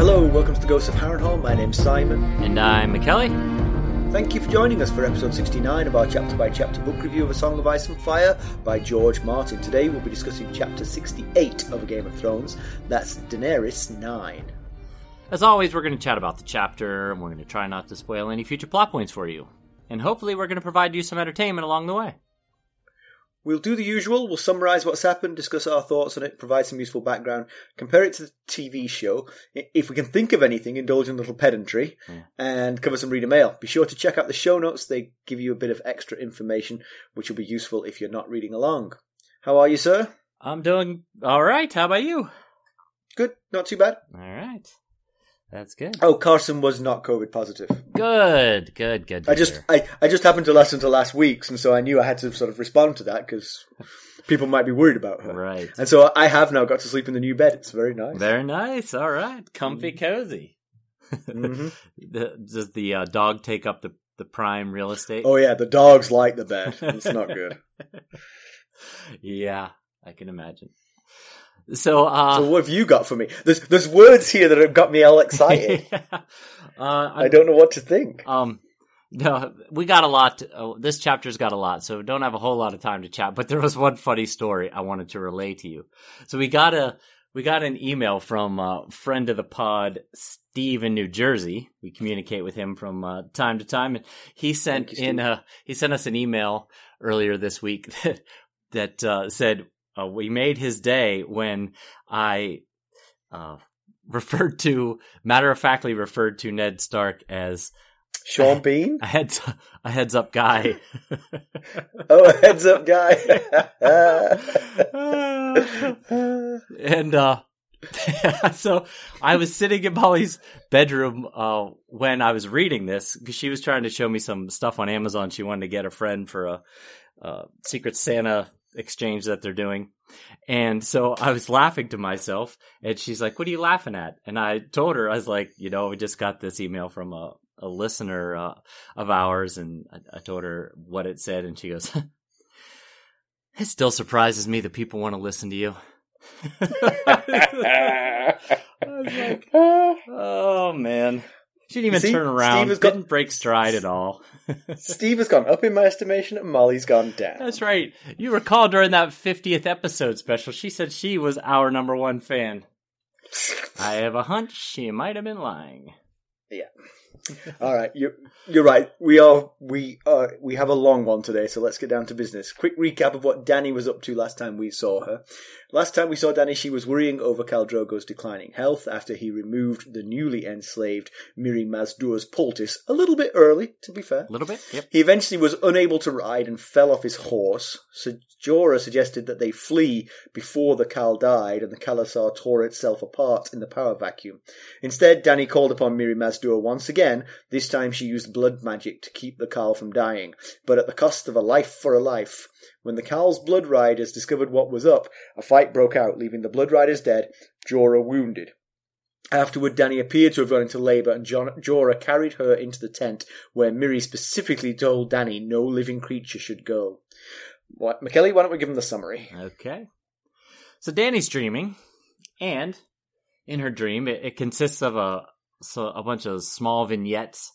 Hello, welcome to the Ghosts of Harrenhal. My name's Simon. And I'm McKelly. Thank you for joining us for episode 69 of our chapter by chapter book review of A Song of Ice and Fire by George Martin. Today we'll be discussing chapter 68 of A Game of Thrones. That's Daenerys 9. As always, we're going to chat about the chapter, and we're going to try not to spoil any future plot points for you. And hopefully, we're going to provide you some entertainment along the way. We'll do the usual. We'll summarise what's happened, discuss our thoughts on it, provide some useful background, compare it to the TV show. If we can think of anything, indulge in a little pedantry, Yeah. and cover some reader mail. Be sure to check out the show notes. They give you a bit of extra information, which will be useful if you're not reading along. How are you, sir? I'm doing all right. How about you? Good, not too bad. All right. That's good. Oh, Carson was not COVID positive. Good, good, good. I just. I, I just happened to listen to last week's, and so I knew I had to sort of respond to that because people might be worried about her. Right. And so I have now got to sleep in the new bed. It's very nice. Very nice. All right. Comfy, cozy. Mhm. The- Does the uh, dog take up the, the prime real estate? Oh yeah, the dogs like the bed. It's not good. yeah, I can imagine. So, uh, so what have you got for me? There's there's words here that have got me all excited. uh, I I don't know what to think. Um, no, we got a lot. To, oh, this chapter's got a lot, so don't have a whole lot of time to chat. But there was one funny story I wanted to relay to you. So we got a we got an email from a friend of the pod, Steve in New Jersey. We communicate with him from uh, time to time, and he sent you, in a he sent us an email earlier this week that that uh, said uh, we made his day when I. Uh, referred to matter of factly referred to Ned Stark as Sean Bean? a heads a heads up guy. Oh, a heads up guy. and uh so I was sitting in Molly's bedroom uh when I was reading this because she was trying to show me some stuff on Amazon she wanted to get a friend for a uh secret Santa exchange that they're doing. And so I was laughing to myself and she's like, "What are you laughing at?" And I told her I was like, "You know, we just got this email from a a listener uh, of ours and I, I told her what it said and she goes, "It still surprises me that people want to listen to you." I was like, oh man. She didn't even See, turn around. Steve has Didn't break stride at all. Steve has gone up in my estimation, and Molly's gone down. That's right. You recall during that 50th episode special, she said she was our number one fan. I have a hunch she might have been lying. All right, you're you're right. We are we are we have a long one today, so let's get down to business. Quick recap of what Dany was up to last time we saw her. Last time we saw Dany, she was worrying over Khal Drogo's declining health after he removed the newly enslaved Mirri Maz Duur's poultice a little bit early. To be fair, A little bit? Yep. he eventually was unable to ride and fell off his horse. So Jorah suggested that they flee before the Khal died and the Khalasar tore itself apart in the power vacuum. Instead, Dany called upon Mirri Maz Duur once again. This time she used blood magic to keep the Khal from dying, but at the cost of a life for a life. When the Khal's blood riders discovered what was up, a fight broke out, leaving the blood riders dead, Jorah wounded. Afterward, Dany appeared to have gone into labour, and Jorah carried her into the tent, where Mirri specifically told Dany no living creature should go. What, McKelly, why don't we give him the summary? Okay. So Dany's dreaming, and in her dream, it, it consists of a so a bunch of small vignettes.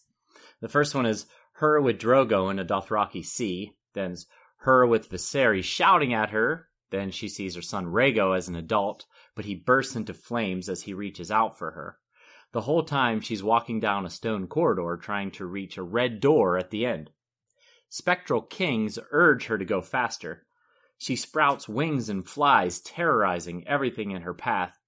The first one is her with Drogo in a Dothraki sea. Then her with Viserys shouting at her. Then she sees her son Rhaego as an adult, but he bursts into flames as he reaches out for her. The whole time she's walking down a stone corridor trying to reach a red door at the end. Spectral kings urge her to go faster. She sprouts wings and flies, terrorizing everything in her path.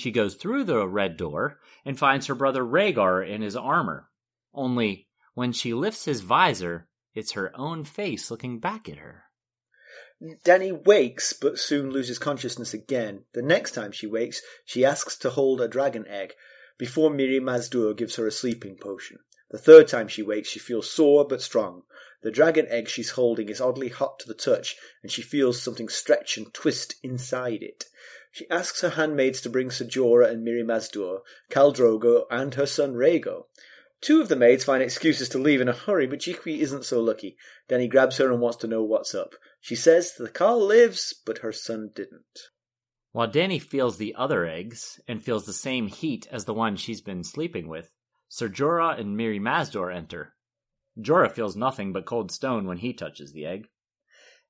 She goes through the red door and finds her brother Rhaegar in his armor. Only when she lifts his visor, it's her own face looking back at her. Dany wakes, but soon loses consciousness again. The next time she wakes, she asks to hold a dragon egg. before Mirri Maz Duur gives her a sleeping potion. The third time she wakes, she feels sore but strong. The dragon egg she's holding is oddly hot to the touch, and she feels something stretch and twist inside it. She asks her handmaids to bring Ser Jorah and Mirri Maz Duur, Khal Drogo, and her son Rhaego. Two of the maids find excuses to leave in a hurry, but Jhiqui isn't so lucky. Dany grabs her and wants to know what's up. She says the Khal lives, but her son didn't. While Dany feels the other eggs and feels the same heat as the one she's been sleeping with, Ser Jorah and Mirri Maz Duur enter. Jorah feels nothing but cold stone when he touches the egg.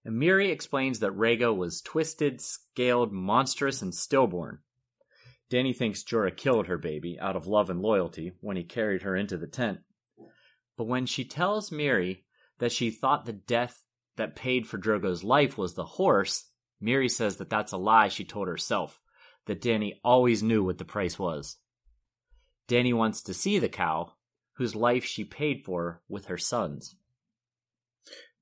And Mirri explains that Rhaego was twisted, scaled, monstrous, and stillborn. Dany thinks Jorah killed her baby out of love and loyalty when he carried her into the tent. But when she tells Mirri that she thought the death that paid for Drogo's life was the horse, Mirri says that that's a lie she told herself, that Dany always knew what the price was. Dany wants to see the Khal, whose life she paid for with her sons.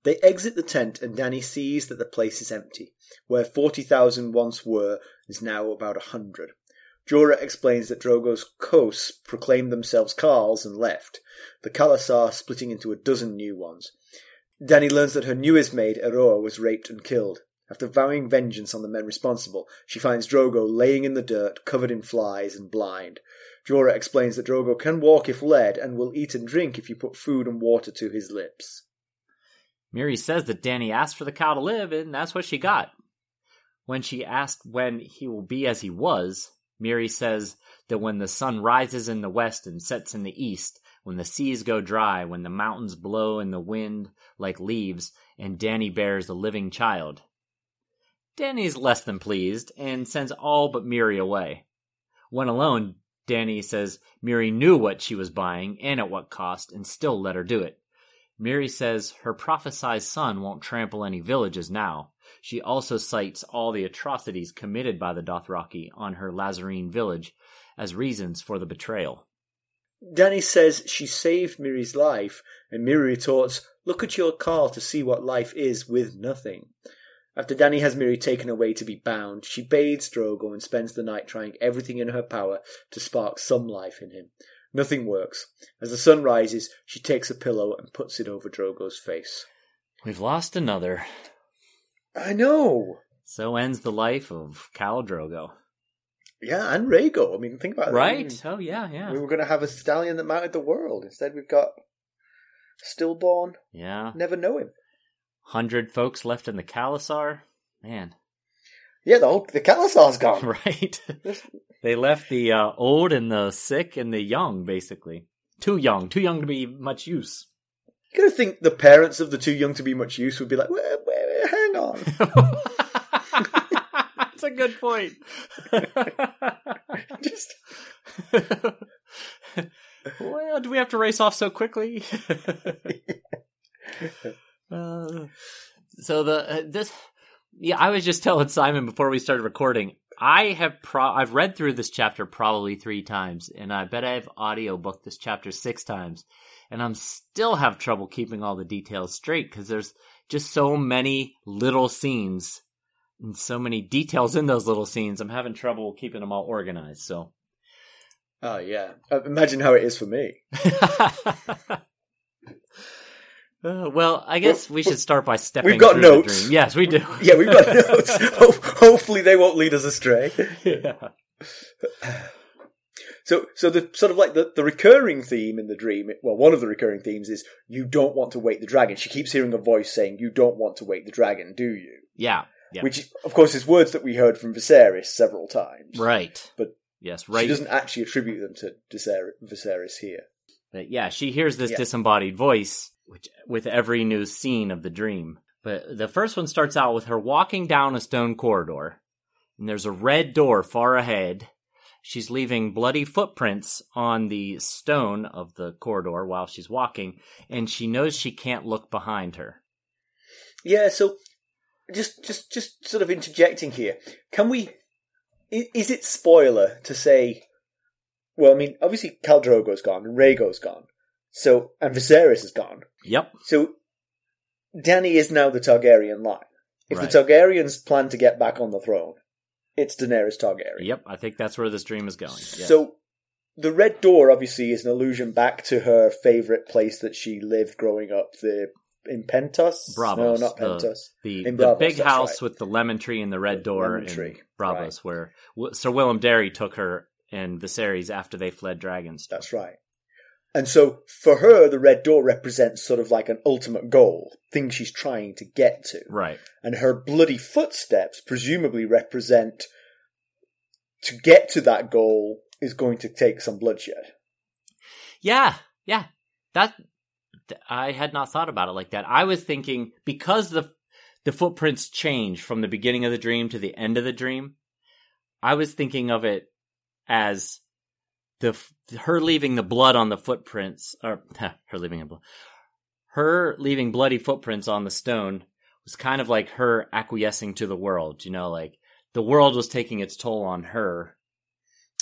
They exit the tent and Dany sees that the place is empty. Where 40,000 once were is now about a hundred. Jorah explains that Drogo's kos proclaimed themselves Khals and left, the khalasar splitting into a dozen new ones. Dany learns that her newest maid, Eroeh, was raped and killed. After vowing vengeance on the men responsible, she finds Drogo laying in the dirt, covered in flies and blind. Jorah explains that Drogo can walk if led and will eat and drink if you put food and water to his lips. Mirri says that Dany asked for the Khal to live, and that's what she got. When she asked when he will be as he was, Mirri says that when the sun rises in the west and sets in the east, when the seas go dry, when the mountains blow in the wind like leaves, and Dany bears a living child. Dany is less than pleased and sends all but Mirri away. When alone, Dany says Mirri knew what she was buying and at what cost and still let her do it. Mirri says her prophesied son won't trample any villages now. She also cites all the atrocities committed by the Dothraki on her Lhazareen village as reasons for the betrayal. Dany says she saved Mirri's life, and Mirri retorts, Look at your Khal to see what life is with nothing. After Dany has Mirri taken away to be bound, she bathes Drogo and spends the night trying everything in her power to spark some life in him. Nothing works. As the sun rises, she takes a pillow and puts it over Drogo's face. We've lost another. I know. So ends the life of Khal Drogo. Yeah, and Rhaego. I mean, think about it. Right? Oh, yeah, yeah. We were going to have a stallion that mounted the world. Instead, we've got stillborn. Yeah. Never know him. Hundred folks left in the khalasar. Man. Yeah, the whole, the khalasar's gone. Right. they left the uh, old and the sick and the young, basically. Too young. Too young to be much use. You gotta think the parents of the too young to be much use would be like, wait, wait, hang on. That's a good point. Just well, do we have to race off so quickly? uh, so the uh, this yeah, I was just telling Simon before we started recording. I have pro I've read through this chapter probably three times, and I bet I've audio booked this chapter six times, and I'm still have trouble keeping all the details straight because there's just so many little scenes and so many details in those little scenes. I'm having trouble keeping them all organized. So, Oh yeah. Uh, Imagine how it is for me. Uh, well, I guess we should start by stepping. We've got through the notes. dream. Yes, we do. Yeah, we've got notes. Ho- Hopefully they won't lead us astray. yeah. So, so the sort of like the, the recurring theme in the dream, well, one of the recurring themes is you don't want to wake the dragon. She keeps hearing a voice saying, you don't want to wake the dragon, do you? Yeah. Yeah. Which, of course, is words that we heard from Viserys several times. Right. But yes, right. She doesn't actually attribute them to Viser- Viserys here. But yeah, she hears this Yeah. disembodied voice which with every new scene of the dream. But the first one starts out with her walking down a stone corridor, and there's a red door far ahead. She's leaving bloody footprints on the stone of the corridor while she's walking, and she knows she can't look behind her. Yeah, so just just just sort of interjecting here. Can we is it spoiler to say well, I mean, obviously Khal Drogo's gone and Rhaego's gone. So and Viserys is gone. Yep. So Dany is now the Targaryen line. If Right. the Targaryens plan to get back on the throne, it's Daenerys Targaryen. Yep. I think that's where this dream is going. Yes. So the red door obviously is an allusion back to her favorite place that she lived growing up, the in Pentos. Braavos. No, not Pentos. The, the Braavos, big house right. with the lemon tree and the red door lemon in Braavos, where Sir Willem Darry took her and Viserys after they fled dragons. That's right. And so for her, the red door represents sort of like an ultimate goal, thing she's trying to get to. Right. And her bloody footsteps presumably represent to get to that goal is going to take some bloodshed. Yeah, yeah. That I had not thought about it like that. I was thinking because the the footprints change from the beginning of the dream to the end of the dream. I was thinking of it as the her leaving the blood on the footprints, or her leaving a blood, her leaving bloody footprints on the stone was kind of like her acquiescing to the world. You know, like the world was taking its toll on her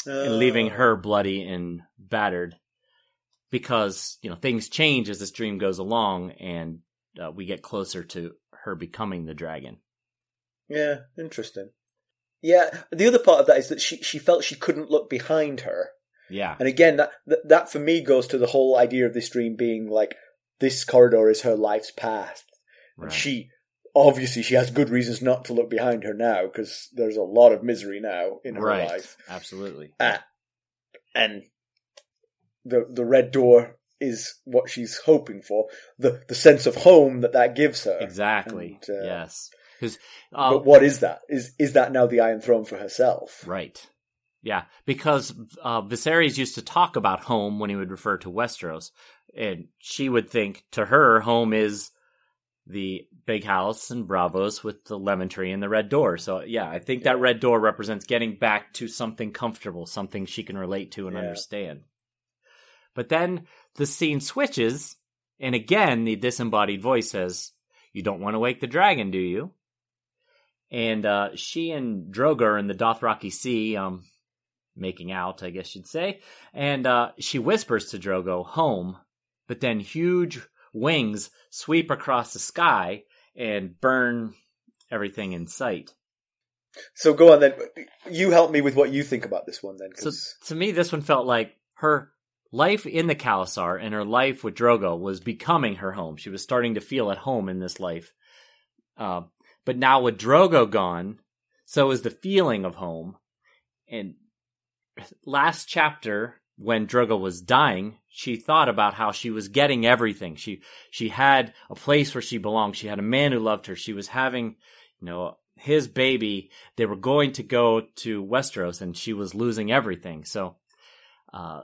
and leaving Uh, her bloody and battered because you know things change as this dream goes along and uh, we get closer to her becoming the dragon Yeah, interesting. Yeah, the other part of that is that she she felt she couldn't look behind her. Yeah And again, that, that that for me goes to the whole idea of this dream being like this corridor is her life's path. right. And she obviously she has good reasons not to look behind her now because there's a lot of misery now in her right life. absolutely Ah, and the the red door is what she's hoping for. The the sense of home that that gives her. exactly And, uh, yes uh, But what is that? Is is that now the Iron Throne for herself? right yeah because uh, Viserys used to talk about home when he would refer to Westeros and she would think to her home is the big house and Braavos with the lemon tree and the red door. So yeah, I think that red door represents getting back to something comfortable, something she can relate to and Yeah. understand. But then the scene switches, and again the disembodied voice says, "You don't want to wake the dragon, do you?" And uh, she and Drogo in the Dothraki Sea, um, making out, I guess you'd say. And uh, she whispers to Drogo, "Home," but then huge wings sweep across the sky and burn everything in sight. So go on then. You help me with what you think about this one then. So 'cause- to me, this one felt like her life in the khalasar and her life with Drogo was becoming her home. She was starting to feel at home in this life. Uh, but now with Drogo gone, so is the feeling of home. And last chapter, when Drogo was dying, she thought about how she was getting everything. She she had a place where she belonged. She had a man who loved her. She was having, you know, his baby. They were going to go to Westeros, and she was losing everything. So, uh,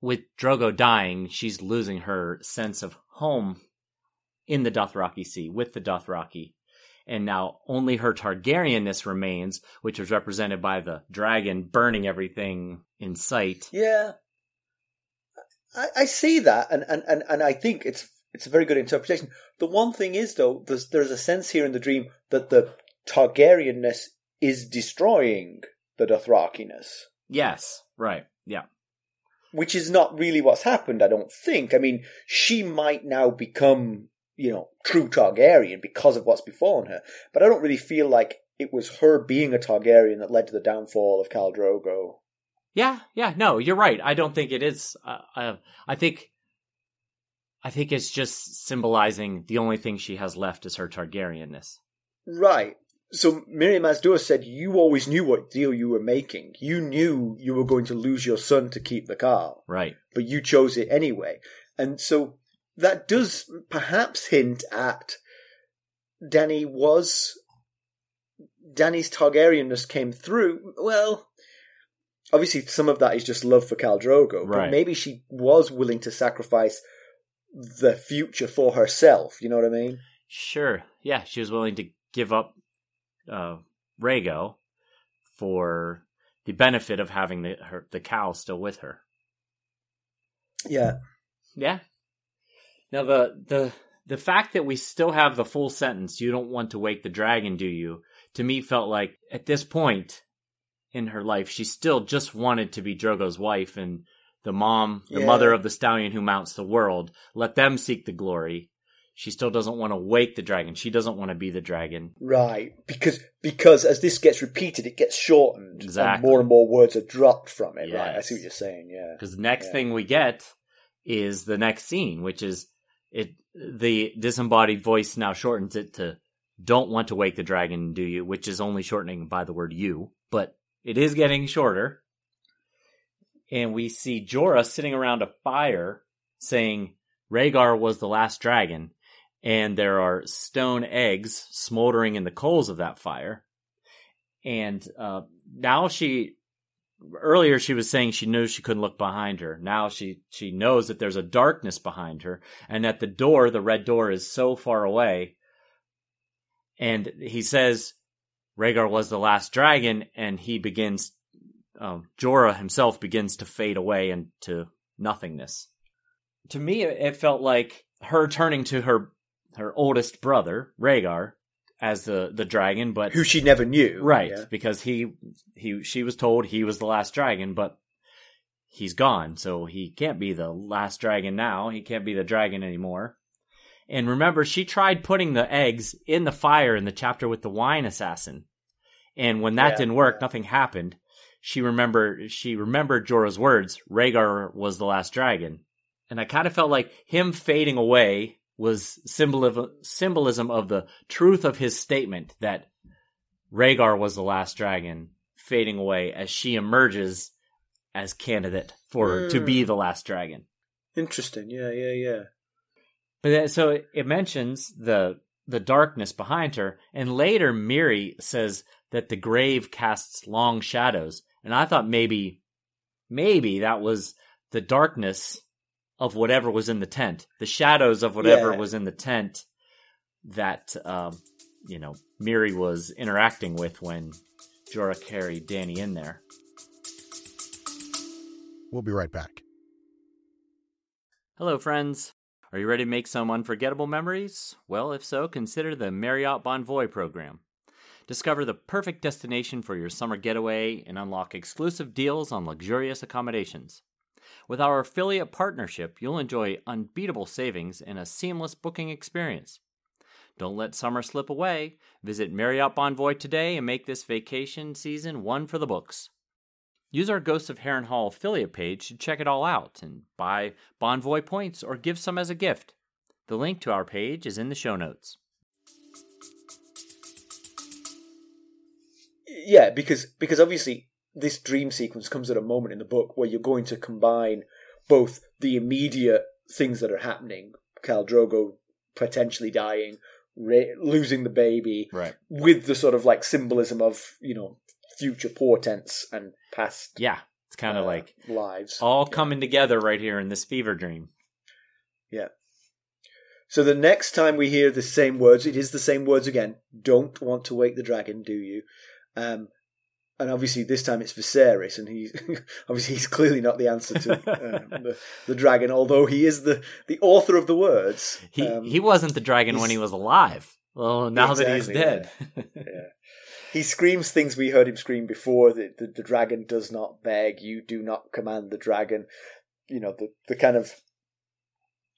with Drogo dying, she's losing her sense of home in the Dothraki Sea with the Dothraki. And now only her Targaryenness remains, which is represented by the dragon burning everything in sight. yeah, I, I see that, and, and, and, and I think it's it's a very good interpretation. The one thing is though, there's there's a sense here in the dream that the Targaryenness is destroying the Dothrakiness. Yes, right. Yeah. which is not really what's happened, I don't think. I mean, she might now become, you know, true Targaryen because of what's befallen her, but I don't really feel like it was her being a Targaryen that led to the downfall of Khal Drogo. Yeah, yeah, no, you're right. I don't think it is. Uh, uh, I think, I think it's just symbolizing the only thing she has left is her Targaryenness. Right. So Mirri Maz Duur said you always knew what deal you were making. You knew you were going to lose your son to keep the Khal, Right. but you chose it anyway. And so that does perhaps hint at Dany was Dany's Targaryenness came through. Well, obviously some of that is just love for Khal Drogo, but maybe she was willing to sacrifice the future for herself. You know what I mean? Sure. Yeah, she was willing to give up uh, Rhaego for the benefit of having the her, the Khal still with her. Yeah. Yeah. Now the the the fact that we still have the full sentence, you don't want to wake the dragon, do you? To me felt like at this point in her life, she still just wanted to be Drogo's wife and the mom, the Yeah. mother of the stallion who mounts the world. Let them seek the glory. she still doesn't want to wake the dragon. She doesn't want to be the dragon. Right, because because as this gets repeated, it gets shortened, Exactly. and more and more words are dropped from it. Right, I see what you're saying. Yeah, Because the next Yeah. thing we get is the next scene, which is it. The disembodied voice now shortens it to "Don't want to wake the dragon, do you?" Which is only shortening by the word "you," but it is getting shorter. And we see Jorah sitting around a fire, saying Rhaegar was the last dragon, and there are stone eggs smoldering in the coals of that fire. And uh, now she earlier she was saying she knew she couldn't look behind her. Now she she knows that there's a darkness behind her and that the door, the red door is so far away. And he says Rhaegar was the last dragon and he begins um, Jorah himself begins to fade away into nothingness. To me it, felt like her turning to her her oldest brother, Rhaegar, as the the dragon, but who she never knew. right yeah. because he he she was told he was the last dragon but he's gone so he can't be the last dragon now. He can't be the dragon anymore. And remember she tried putting the eggs in the fire in the chapter with the wine assassin. And when that Yeah, didn't work nothing happened. She remembered she remembered Jorah's words Rhaegar was the last dragon. And I kind of felt like him fading away was symbolism symbolism of the truth of his statement that Rhaegar was the last dragon, fading away as she emerges as candidate for to be Hmm. the last dragon. Interesting. Yeah, yeah, yeah. But then, so it, it mentions the the darkness behind her, and later Mirri says that the grave casts long shadows, and I thought maybe maybe that was the darkness of whatever was in the tent, the shadows of whatever Yeah. was in the tent that um, you know Mirri was interacting with when Jorah carried Dany in there. We'll be right back. Hello, friends. Are you ready to make some unforgettable memories? Well, if so, consider the Marriott Bonvoy program. Discover the perfect destination for your summer getaway and unlock exclusive deals on luxurious accommodations. With our affiliate partnership, you'll enjoy unbeatable savings and a seamless booking experience. Don't let summer slip away. Visit Marriott Bonvoy today and make this vacation season one for the books. Use our Ghosts of Harrenhal affiliate page to check it all out and buy Bonvoy points or give some as a gift. The link to our page is in the show notes. Yeah, because because obviously this dream sequence comes at a moment in the book where you're going to combine both the immediate things that are happening, Khal Drogo potentially dying, Ra- losing the baby, Right. with the sort of like symbolism of you know future portents and past Yeah, it's kind of uh, like lives all coming together right here in this fever dream. Yeah. So the next time we hear the same words, it is the same words again. Don't want to wake the dragon, do you? Um, and obviously this time it's Viserys, and he's obviously he's clearly not the answer to uh, the, the dragon, although he is the, the author of the words. He Um, he wasn't the dragon when he was alive. Well, now that he's Exactly, dead. yeah. He screams things we heard him scream before. The, the, the dragon does not beg. You do not command the dragon. You know, the, the kind of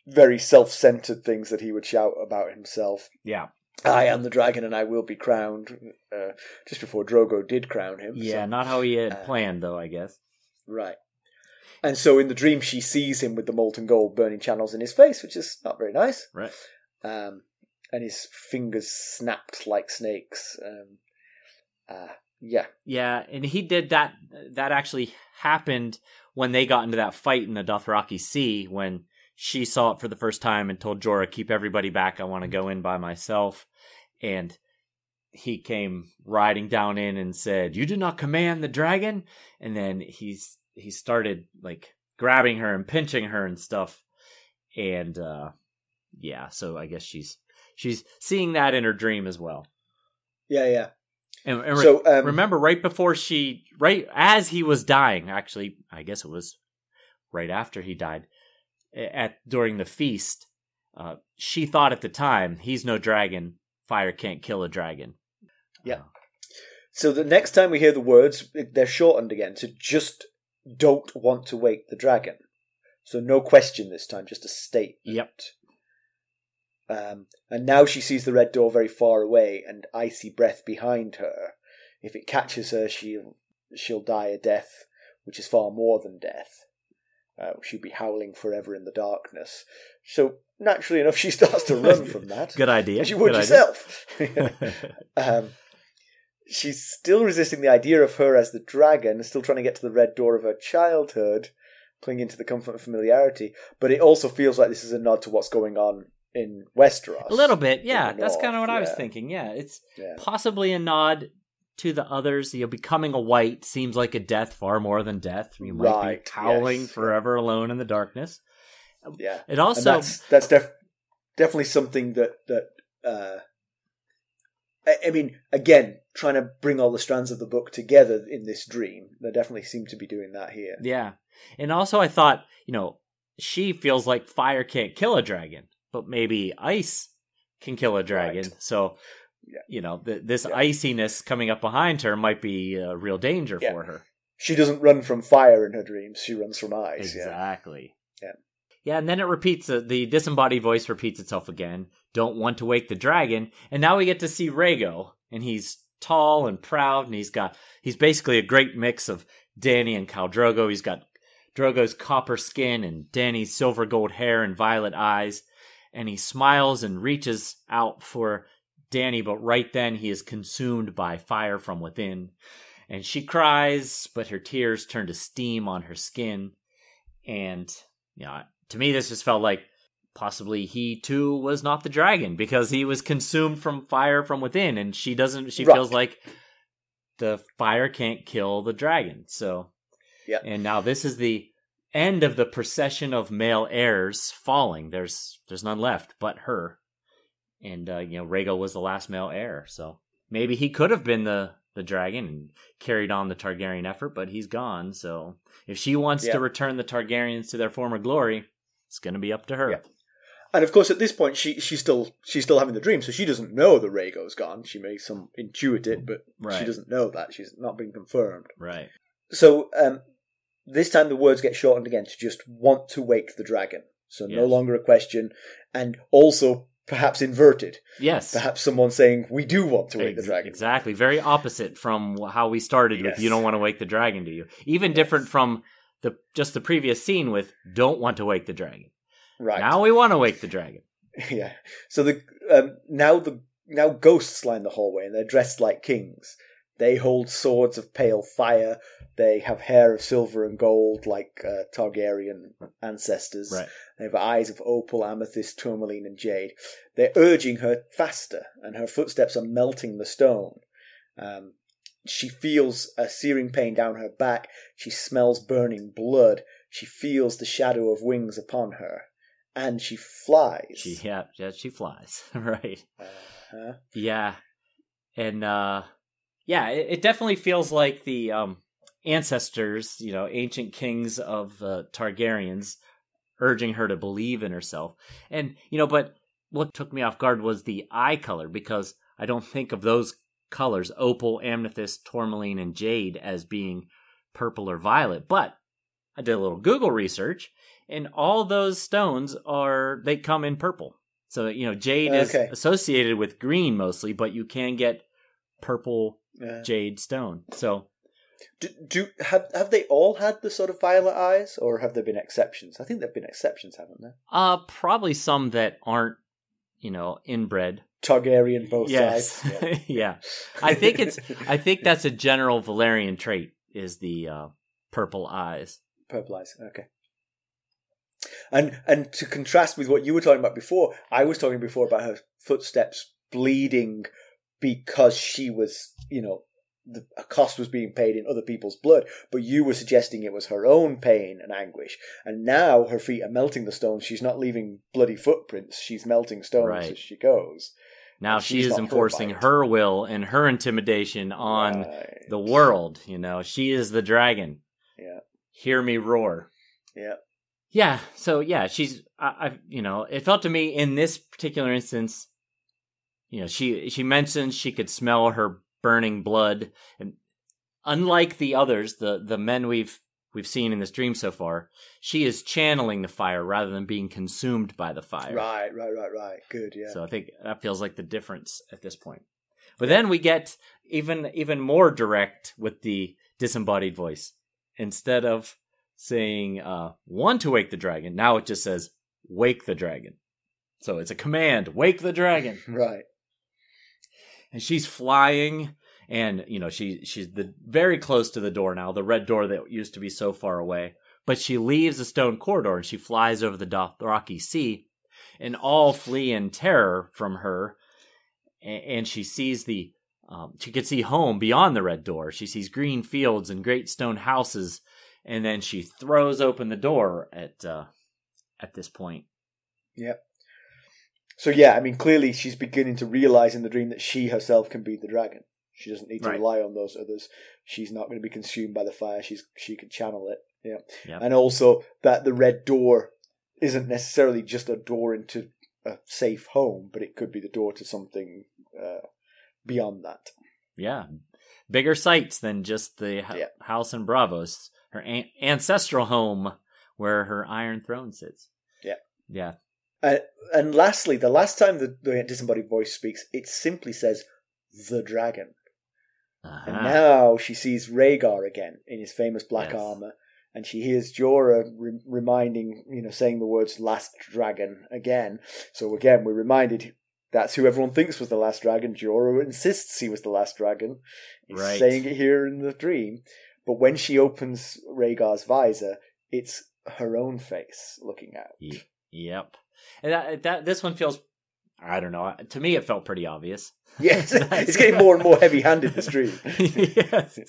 very self centered things that he would shout about himself. yeah. I am the dragon and I will be crowned. Uh, just before Drogo did crown him. Yeah, so- not how he had uh, planned though, I guess. Right. And so in the dream, she sees him with the molten gold burning channels in his face, which is not very nice. Right. Um, and his fingers snapped like snakes. Um, uh, yeah. Yeah, and he did that. That actually happened when they got into that fight in the Dothraki Sea when she saw it for the first time and told Jorah, "Keep everybody back. I want to go in by myself." And he came riding down in and said, "You do not command the dragon." And then he's he started like grabbing her and pinching her and stuff. And uh yeah, so I guess she's she's seeing that in her dream as well. Yeah, yeah. And, and re- So, um, remember, right before she, right as he was dying, actually, I guess it was right after he died, at during the feast, uh, she thought at the time, "He's no dragon. Fire can't kill a dragon." Yeah. So the next time we hear the words, they're shortened again to just don't want to wake the dragon. So no question this time, just a statement. Yep. Um, and now she sees the red door very far away and icy breath behind her. If it catches her, she'll she'll die a death which is far more than death. Uh, she'd be howling forever in the darkness. So naturally enough, she starts to run from that. Good idea. As you would Good yourself. um, she's still resisting the idea of her as the dragon, still trying to get to the red door of her childhood, clinging to the comfort and familiarity. But it also feels like this is a nod to what's going on in Westeros. A little bit, yeah. That's kind of what I was thinking. Yeah, it's Yeah. possibly a nod to the others. You know, becoming a wight seems like a death far more than death. You might Right, be howling yes, forever alone in the darkness. Yeah. It And also that's that's def- definitely something that that uh, I, I mean, again, trying to bring all the strands of the book together in this dream. They definitely seem to be doing that here. Yeah. And also I thought, you know, she feels like fire can't kill a dragon, but maybe ice can kill a dragon. Right. So, Yeah. you know, th- this Yeah. iciness coming up behind her might be a real danger Yeah. for her. She doesn't run from fire in her dreams; she runs from ice. Exactly. Yeah. Yeah, and then it repeats, uh, the disembodied voice repeats itself again. Don't want to wake the dragon. And now we get to see Rhaego, and he's tall and proud, and he's got, he's basically a great mix of Dany and Khal Drogo. He's got Drogo's copper skin and Dany's silver gold hair and violet eyes. And he smiles and reaches out for Dany, but right then he is consumed by fire from within. And she cries, but her tears turn to steam on her skin. And, you know, to me, this just felt like possibly he too was not the dragon because he was consumed from fire from within. And she doesn't, she Right. feels like the fire can't kill the dragon. So, Yeah. And now this is the end of the procession of male heirs falling. There's, there's none left but her. And, uh, you know, Rhaego was the last male heir. So maybe he could have been the, the dragon and carried on the Targaryen effort, but he's gone. So if she wants Yeah. to return the Targaryens to their former glory, it's going to be up to her. Yeah. And of course, at this point, she she's still she's still having the dream, so she doesn't know that Rhaego's gone. She may some intuit it, but she doesn't know that. She's not been confirmed. Right. So um, this time the words get shortened again to just want to wake the dragon. So no longer a question, and also perhaps inverted. Yes. Perhaps someone saying we do want to wake the dragon. Exactly. Very opposite from how we started with you don't want to wake the dragon, do you? Even different from the just the previous scene with don't want to wake the dragon. Right. Now we want to wake the dragon. yeah. So the um, now the now ghosts line the hallway and they're dressed like kings. They hold swords of pale fire. They have hair of silver and gold like uh, Targaryen ancestors. Right. They have eyes of opal, amethyst, tourmaline, and jade. They're urging her faster, and her footsteps are melting the stone. Um, she feels a searing pain down her back. She smells burning blood. She feels the shadow of wings upon her, and she flies. She yeah, yeah she flies. right. Uh-huh. Yeah. And uh yeah, it, it definitely feels like the um ancestors, you know, ancient kings of uh, Targaryens urging her to believe in herself. And you know, but what took me off guard was the eye color because I don't think of those colors opal, amethyst, tourmaline and jade as being purple or violet, but I did a little Google research and all those stones are they come in purple. So, you know, jade Okay. is associated with green mostly, but you can get purple Yeah. jade stone. So, Do, do have have they all had the sort of violet eyes, or have there been exceptions? I think there've been exceptions, haven't there? uh probably some that aren't, you know, inbred. Targaryen both yes. sides. yeah. I think it's I think that's a general Valyrian trait is the uh purple eyes. purple eyes. Okay. And and to contrast with what you were talking about before, I was talking before about her footsteps bleeding because she was, you know, the, a cost was being paid in other people's blood. But you were suggesting it was her own pain and anguish. And now her feet are melting the stones. She's not leaving bloody footprints. She's melting stones Right. as she goes. Now And she is enforcing her will and her intimidation on Right. the world, you know. She is the dragon. Yeah. Hear me roar. Yeah. Yeah. So yeah, she's I, I you know, it felt to me in this particular instance, you know, she she mentions she could smell her burning blood and unlike the others, the the men we've we've seen in this dream so far, she is channeling the fire rather than being consumed by the fire. Right, right, right, right. Good, yeah. So I think that feels like the difference at this point. But then we get even even more direct with the disembodied voice. Instead of saying uh, "want to wake the dragon," now it just says "wake the dragon." So it's a command: "Wake the dragon." right. And she's flying, and you know she she's the very close to the door now, the red door that used to be so far away. But she leaves the stone corridor and she flies over the Dothraki Sea, and all flee in terror from her. And she sees the um, she could see home beyond the red door. She sees green fields and great stone houses, and then she throws open the door at uh, at this point. Yep. So yeah, I mean, clearly she's beginning to realize in the dream that she herself can be the dragon. She doesn't need to Right. rely on those others. She's not going to be consumed by the fire. She's she can channel it. Yeah, Yep. and also that the red door isn't necessarily just a door into a safe home, but it could be the door to something uh, beyond that. Yeah, bigger sights than just the h- Yeah. house in Braavos, her an- ancestral home where her Iron Throne sits. Yeah. yeah, Uh, and lastly, the last time the, the disembodied voice speaks, it simply says the dragon. And Uh-huh. now she sees Rhaegar again in his famous black Yes. armor, and she hears Jorah re- reminding, you know, saying the words "last dragon" again. So again, we're reminded that's who everyone thinks was the last dragon. Jorah insists he was the last dragon. He's Right. saying it here in the dream. But when she opens Rhaegar's visor, it's her own face looking out. Ye- Yep. And that, that this one feels I don't know. To me it felt pretty obvious. Yes, it's getting more and more heavy-handed. This dream. yes.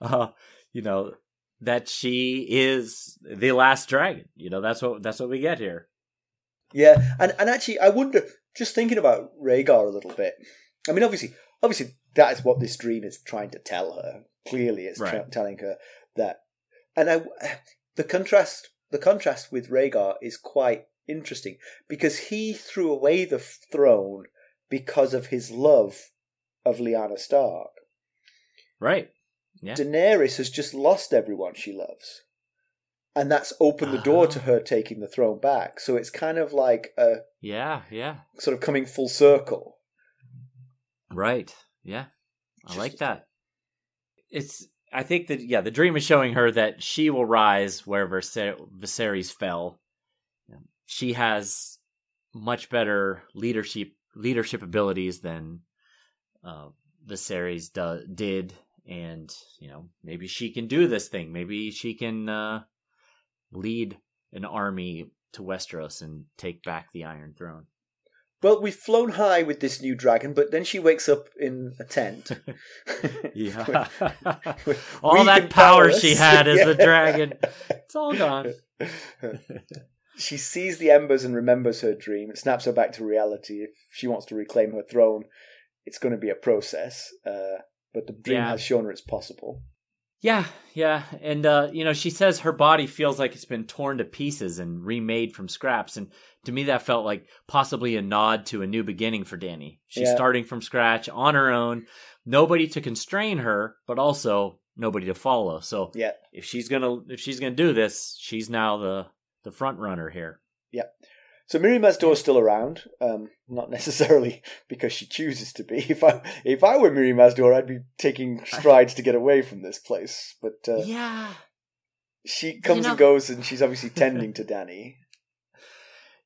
Uh, you know that she is the last dragon. You know that's what that's what we get here. Yeah, and and actually, I wonder. Just thinking about Rhaegar a little bit. I mean, obviously, obviously, that is what this dream is trying to tell her. Clearly, it's tra- telling her that. And I, the contrast, the contrast with Rhaegar is quite interesting because he threw away the throne because of his love of Lyanna Stark. Right. Yeah. Daenerys has just lost everyone she loves. And that's opened the door to Ah. her taking the throne back. So it's kind of like a Yeah. Yeah. sort of coming full circle. Right. Yeah. I Just- like that. It's. I think that yeah, the dream is showing her that she will rise where Viser- Viserys fell. She has much better leadership leadership abilities than uh, Viserys do- did, and you know maybe she can do this thing. Maybe she can uh, lead an army to Westeros and take back the Iron Throne. Well, we've flown high with this new dragon, but then she wakes up in a tent. Yeah. All that power she had as a Yeah. dragon, it's all gone. She sees the embers and remembers her dream. It snaps her back to reality. If she wants to reclaim her throne, it's going to be a process. Uh, but the dream Yeah. has shown her it's possible. Yeah, yeah, and uh, you know, she says her body feels like it's been torn to pieces and remade from scraps, and to me, that felt like possibly a nod to a new beginning for Dany. She's Yeah. starting from scratch on her own, nobody to constrain her, but also nobody to follow. So, Yeah. if she's gonna if she's gonna do this, she's now the the front runner here. Yeah. So Mirri Maz Duur is still around, um, not necessarily because she chooses to be. If I if I were Mirri Maz Duur, I'd be taking strides to get away from this place. But uh, yeah, she comes know- and goes, and she's obviously tending to Dany.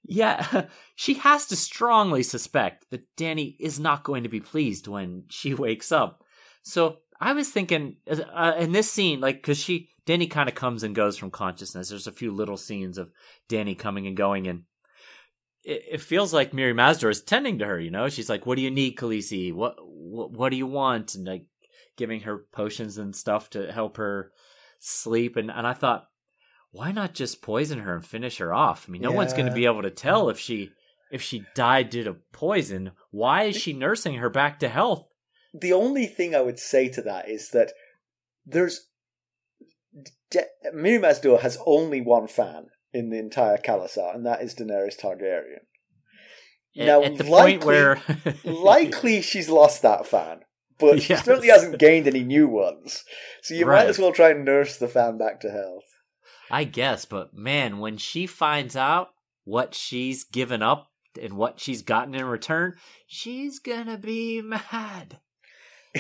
Yeah, she has to strongly suspect that Dany is not going to be pleased when she wakes up. So I was thinking uh, in this scene, like, because she, Dany kind of comes and goes from consciousness. There's a few little scenes of Dany coming and going, and it, it feels like Mirri Maz Duur is tending to her. You know, she's like, "What do you need, Khaleesi? What, what, what do you want?" And like giving her potions and stuff to help her sleep. And and I thought, why not just poison her and finish her off? I mean, no one's going to be able to tell if she if she died due to poison. Why is she nursing her back to health? the only thing I would say to that is that there's De- Mirri Maz Duur has only one fan in the entire khalasar, and that is Daenerys Targaryen. At- Now, at the likely- point where Likely, she's lost that fan but she certainly hasn't gained any new ones. So you might as well try and nurse the fan back to health. I guess, but man, when she finds out what she's given up and what she's gotten in return, she's gonna be mad.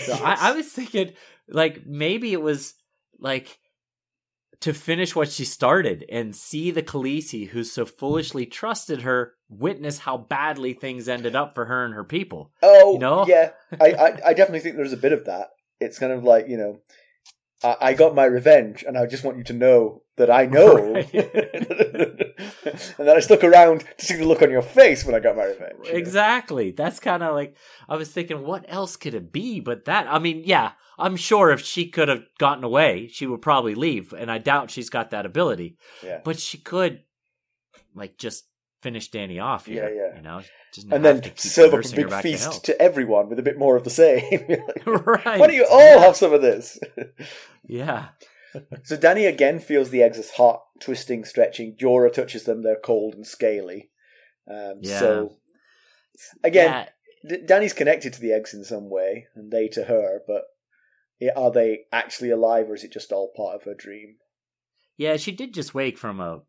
So I, I was thinking, like, maybe it was like to finish what she started and see the Khaleesi who so foolishly trusted her witness how badly things ended up for her and her people. Oh, You know? yeah. I, I, I definitely think there's a bit of that. It's kind of like, you know, I, I got my revenge, and I just want you to know that I know. Right. and then I stuck around to see the look on your face when I got my revenge. know? Exactly. That's kind of like I was thinking, what else could it be but that? I mean, yeah, I'm sure if she could have gotten away, she would probably leave, and I doubt she's got that ability. Yeah. But she could, like, just finish Dany off here. Yeah, yeah. You know, And then serve up a big back to feast to, everyone with a bit more of the same. right. Why don't you all have some of this? Yeah. So Dany again feels the eggs as hot, twisting, stretching. Jorah touches them; they're cold and scaly. Um, Yeah. So again, Yeah. D- Dany's connected to the eggs in some way, and they to her. But are they actually alive, or is it just all part of her dream? Yeah, she did just wake from a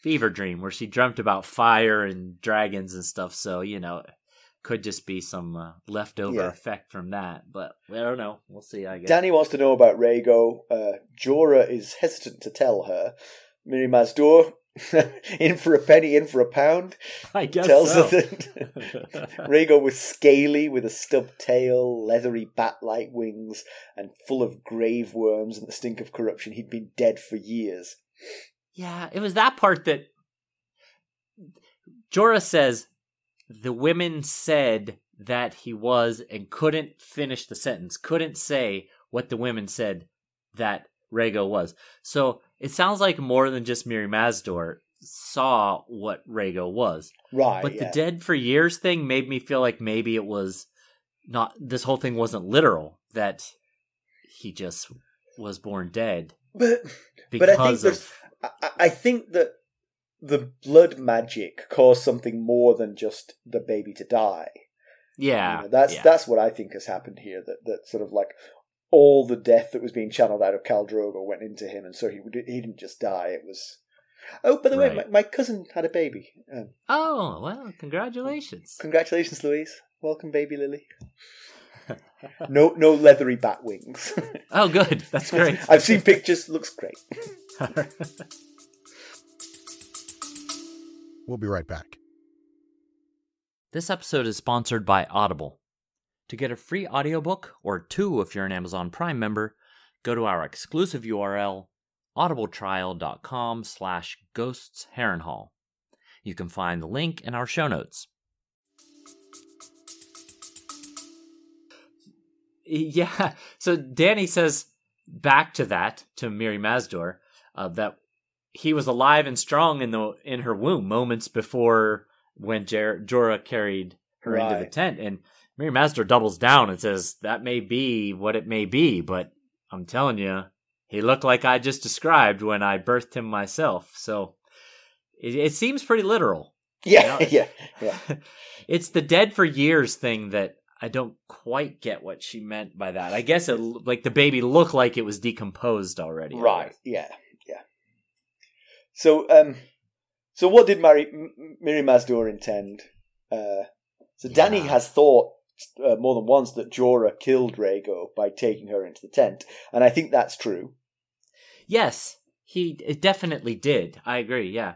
fever dream where she dreamt about fire and dragons and stuff. So you know, could just be some uh, leftover Yeah. effect from that. But I don't know. We'll see. I guess. Dany wants to know about Rhaego. Uh, Jorah is hesitant to tell her. Mirri Maz Duur, in for a penny, in for a pound, I guess tells so. her that Rhaego was scaly with a stubbed tail, leathery bat-like wings, and full of grave worms and the stink of corruption. He'd been dead for years. Yeah, it was that part that Jorah says the women said that he was and couldn't finish the sentence, couldn't say what the women said that Rhaego was. So it sounds like more than just Mirri Maz Duur saw what Rhaego was. Right, But yeah. the dead for years thing made me feel like maybe it was not this whole thing wasn't literal that he just was born dead but because But I think of there's- I, I think that the blood magic caused something more than just the baby to die. yeah You know, that's yeah. that's what I think has happened here. That that sort of like all the death that was being channeled out of Khal Drogo went into him, and so he he didn't just die. It was. Oh, by the way, my, my cousin had a baby. Um, oh well congratulations congratulations, Louise. Welcome, baby Lily. No, no leathery bat wings. oh good that's great I've seen pictures. Looks great. We'll be right back. This episode is sponsored by Audible. To get a free audiobook, or two if you're an Amazon Prime member, go to our exclusive URL, audibletrial.com slash ghosts Harrenhal. You can find the link in our show notes. Yeah, so Dany says back to that, to Mirri Maz Duur, uh, that he was alive and strong in the in her womb moments before when Jer- Jorah carried her into the tent, and Mirri Maz Duur doubles down and says that may be what it may be, but I'm telling you, he looked like I just described when I birthed him myself. So it, it seems pretty literal. Yeah, Yeah. yeah, yeah. it's the dead for years thing that I don't quite get what she meant by that. I guess it like the baby looked like it was decomposed already. Right. Yeah. Yeah. So, um, so what did Mary, M- Mirri Maz Duur intend? Uh, so Dany Yeah. has thought uh, more than once that Jorah killed Rhaego by taking her into the tent, and I think that's true. Yes, he definitely did. I agree. Yeah.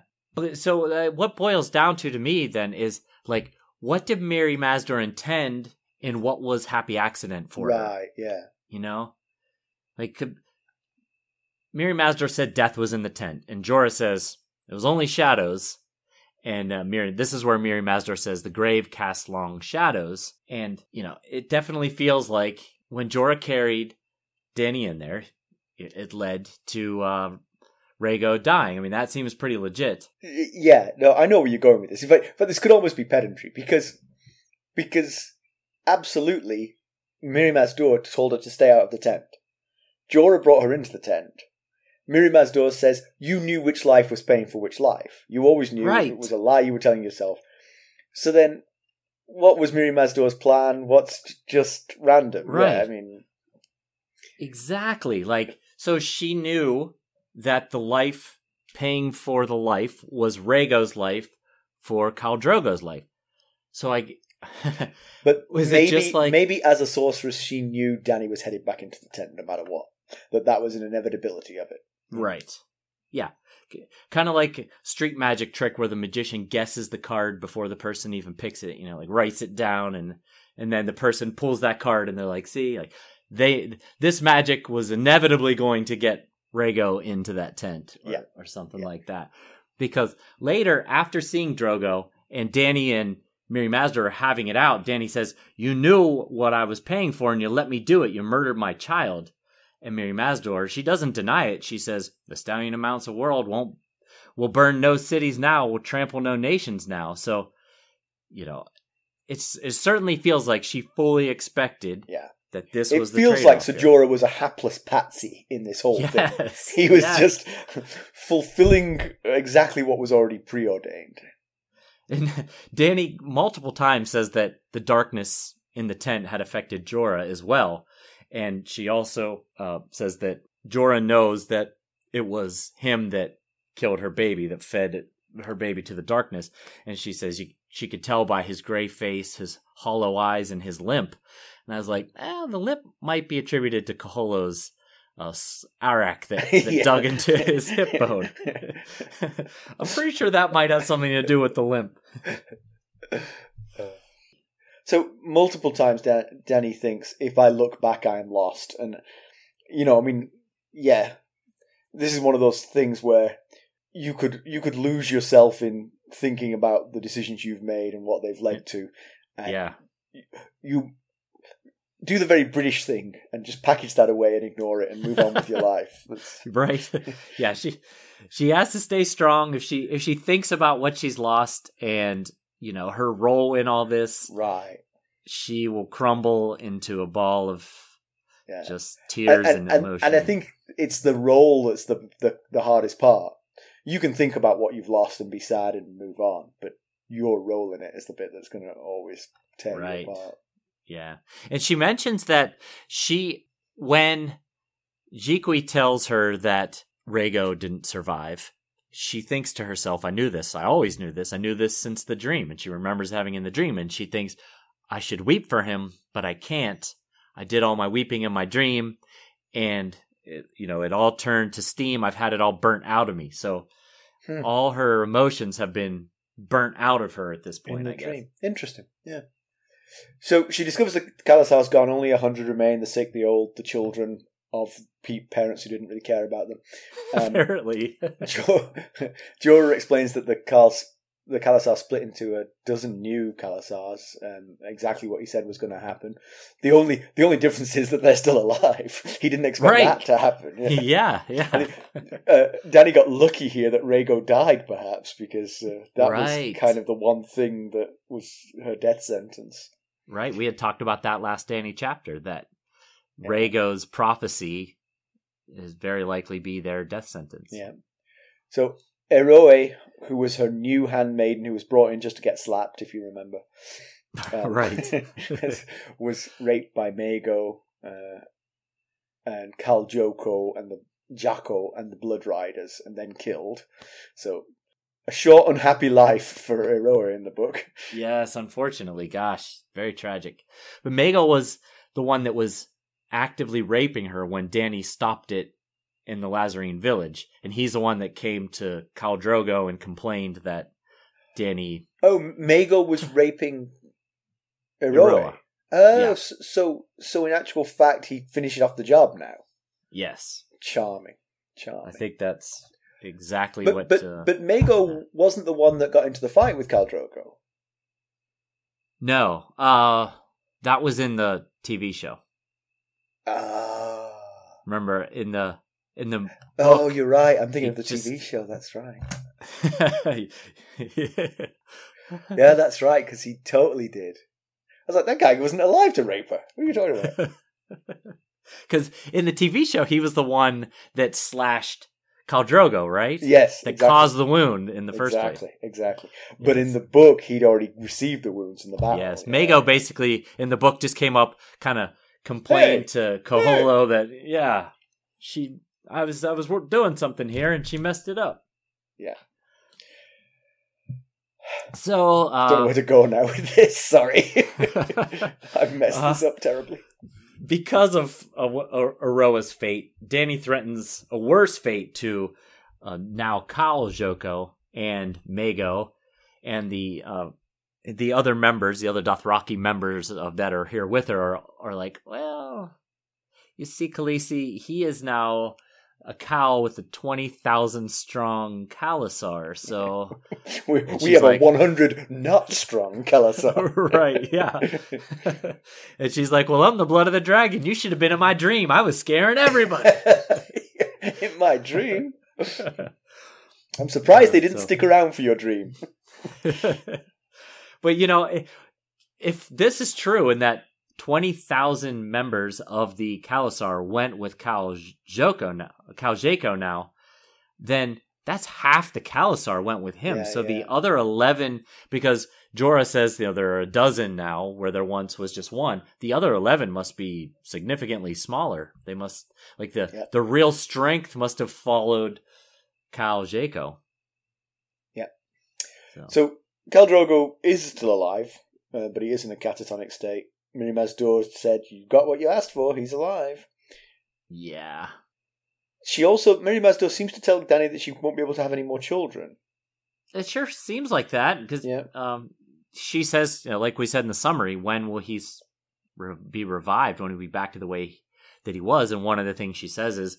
So uh, what boils down to to me then is like what did Mirri Maz Duur intend in what was happy accident for her? right. Yeah. You know, like could, Mirri Maz Duur said death was in the tent, and Jorah says it was only shadows. And uh, Mirri, this is where Mirri Maz Duur says the grave casts long shadows, and you know it definitely feels like when Jorah carried Dany in there, it, it led to uh, Rhaego dying. I mean that seems pretty legit. Yeah. No, I know where you're going with this. Fact, but this could almost be pedantry because, because absolutely, Mirri Maz Duur told her to stay out of the tent. Jorah brought her into the tent. Mirri Maz Duur says, You knew which life was paying for which life. You always knew Right. it was a lie you were telling yourself. So then, what was Mirri Maz Duur's plan? What's just random? Right. Yeah, I mean, Exactly. Like, so she knew that the life paying for the life was Rhaego's life for Khal Drogo's life. So I, but Was it maybe just like- maybe as a sorceress, she knew Dany was headed back into the tent no matter what. That that was an inevitability of it. right, yeah, kind of like street magic trick where the magician guesses the card before the person even picks it. You know, like writes it down and and then the person pulls that card and they're like, see, like they this magic was inevitably going to get Rhaego into that tent, or, Yeah. or something Yeah. like that. Because later, after seeing Drogo and Dany and Mirri Maz Duur are having it out, Dany says, "You knew what I was paying for, and you let me do it. You murdered my child." And Mirri Maz Duur, she doesn't deny it. She says, "The stallion amounts of world won't will burn no cities now, will trample no nations now." So, you know, it's it certainly feels like she fully expected Yeah. that this it was the feels like. Sejora was a hapless patsy in this whole thing. He was yes. just fulfilling exactly what was already preordained. And Dany multiple times says that the darkness in the tent had affected Jorah as well. And she also uh, says that Jorah knows that it was him that killed her baby, that fed her baby to the darkness. And she says she could tell by his gray face, his hollow eyes, and his limp. And I was like, eh, the limp might be attributed to Qotho's uh, arakh that, that Yeah. dug into his hip bone. I'm pretty sure that might have something to do with the limp. So multiple times, Dan- Dany thinks, "If I look back, I am lost." And you know, I mean, yeah, this is one of those things where you could you could lose yourself in thinking about the decisions you've made and what they've led to. And Yeah. you do the very British thing and just package that away and ignore it and move on with your life. That's, right yeah she she has to stay strong if she if she thinks about what she's lost and you know her role in all this right. she will crumble into a ball of Yeah. just tears and, and, and, emotion and I think it's the role that's the, the the hardest part. You can think about what you've lost and be sad and move on, but your role in it is the bit that's going to always tear Right. you apart. Yeah and she mentions that she when Jhiqui tells her that Rhaego didn't survive she thinks to herself, I knew this. I always knew this. I knew this since the dream. And she remembers having in the dream. And she thinks, I should weep for him, but I can't. I did all my weeping in my dream. And, it, you know, it all turned to steam. I've had it all burnt out of me. So Hmm. all her emotions have been burnt out of her at this In point, the I guess. dream. Interesting. Yeah. So she discovers that khalasar's gone. Only a hundred remain: the sick, the old, the children of parents who didn't really care about them. Um, Apparently. Jo- Jorah explains that the Kals, the khalasar split into a dozen new khalasars. Um, exactly what he said was going to happen. The only the only difference is that they're still alive. He didn't expect Right. that to happen. Yeah. yeah, yeah. Uh, Dany got lucky here that Rhaego died, perhaps because uh, that Right. was kind of the one thing that was her death sentence. Right. We had talked about that last Dany chapter that Yeah. Rhaego's prophecy is very likely be their death sentence. Yeah. So Eroeh, who was her new handmaiden, who was brought in just to get slapped, if you remember, um, right. was raped by Mago uh, and Khal Jhaqo and the Jacko and the Blood Riders, and then killed. So a short, unhappy life for Eroeh in the book. yes, unfortunately. Gosh, very tragic. But Mago was the one that was actively raping her when Dany stopped it in the Lhazareen village. And he's the one that came to Khal Drogo and complained that Dany. Oh, Mago was raping. Eroeh. Oh, Yeah. so so in actual fact, he finishes off the job now. Yes. Charming, charming. I think that's exactly but what. but uh, but Mago wasn't the one that got into the fight with Khal Drogo. no. Uh, that was in the TV show. Ah. Remember in the in the Oh, you're right. I'm thinking of the just- TV show. That's right. yeah, that's right. Because he totally did. I was like, that guy wasn't alive to rape her. What are you talking about? Because in the TV show, he was the one that slashed Khal Drogo, right? Yes, That exactly. caused the wound in the first exactly, place. exactly. But in the book, he'd already received the wounds in the battle. Yes. Mago basically in the book just came up, kind of complained to Qotho that yeah, she I was I was doing something here and she messed it up. Yeah. So Don't know uh, where to go now with this. Sorry, I've messed Uh, this up terribly. because of uh, Eroeh's fate, Dany threatens a worse fate to uh, now Khal Jhaqo and Mago and the uh, the other members, the other Dothraki members of that are here with her are, are like, well, you see, Khaleesi, he is now a cow with a twenty thousand strong khalasar, so We, we have like- a 100 not strong khalasar. right, yeah. and she's like, "Well, I'm the blood of the dragon. You should have been in my dream. I was scaring everybody." In my dream. I'm surprised they didn't So- stick around for your dream. but you know, if, if this is true, and that twenty thousand members of the khalasar went with Khal Jhaqo now, now, then that's half the khalasar went with him. Yeah, so yeah. the other eleven, because Jorah says you know there are a dozen now, where there once was just one. The other eleven must be significantly smaller. They must like the the real strength must have followed Khal Jhaqo. Yeah. So, So, Khal Drogo is still alive, uh, but he is in a catatonic state. Mirri Maz Duur said, You got what you asked for, he's alive. yeah. She also, Mirri Maz Duur seems to tell Dany that she won't be able to have any more children. It sure seems like that because Yeah. um, she says, you know, like we said in the summary, when will he re- be revived? When will he be back to the way that he was? And one of the things she says is,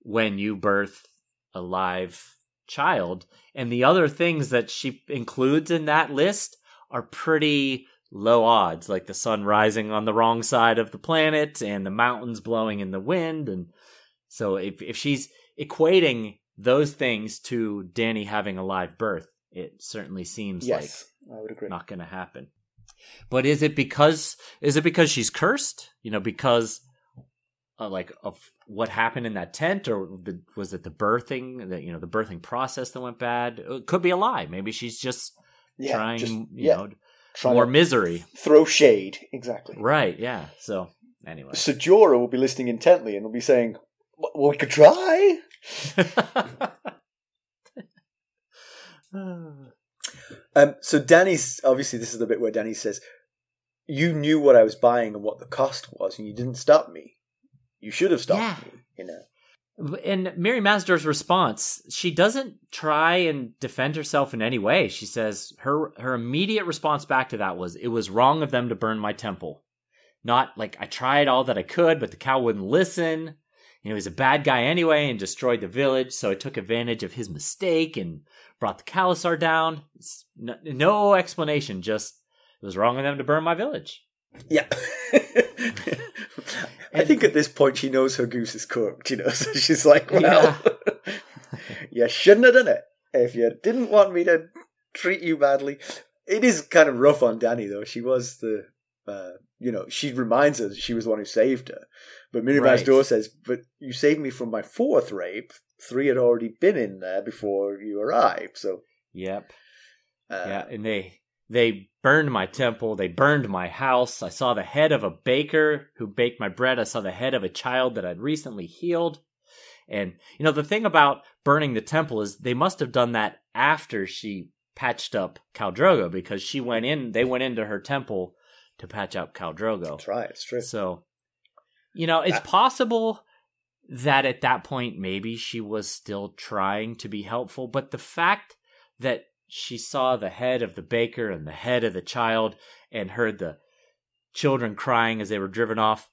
when you birth a live child. And the other things that she includes in that list are pretty low odds, like the sun rising on the wrong side of the planet and the mountains blowing in the wind. And so if, if she's equating those things to Dany having a live birth, it certainly seems Yes, I would agree. like not going to happen. But is it because is it because she's cursed? You know, because uh, like of what happened in that tent, or the, was it the birthing? The you know the birthing process that went bad? It could be a lie. Maybe she's just Yeah, trying, just- you yeah, know, more to misery. throw shade. Exactly. Right? Yeah. So anyway, So Jorah will be listening intently and will be saying, Well, we could try. Um, so Dany's obviously this is the bit where Dany says, "You knew what I was buying and what the cost was, and you didn't stop me. You should have stopped Yeah. me." You know, And Mirri Maz Duur's response, she doesn't try and defend herself in any way. She says her her immediate response back to that was, "It was wrong of them to burn my temple." Not like I tried all that I could, but the cow wouldn't listen. You know, he was a bad guy anyway and destroyed the village, so I took advantage of his mistake and brought the khalasar down. No, no explanation, just it was wrong of them to burn my village. Yeah. I think at this point she knows her goose is cooked. You know, so she's like, "Well, you shouldn't have done it. If you didn't want me to treat you badly." It is kind of rough on Dany though. She was the, uh, you know, she reminds us she was the one who saved her. But Mirri Right. Maz Duur says, "But you saved me from my fourth rape. Three had already been in there before you arrived." So, Yep. uh, yeah, and they they burned my temple. They burned my house. I saw the head of a baker who baked my bread. I saw the head of a child that I'd recently healed. And you know the thing about burning the temple is they must have done that after she patched up Khal Drogo because she went in. They went into her temple to patch up Khal Drogo. that's right. It's true. So, you know, it's Uh, possible that at that point maybe she was still trying to be helpful, but the fact that she saw the head of the baker and the head of the child and heard the children crying as they were driven off,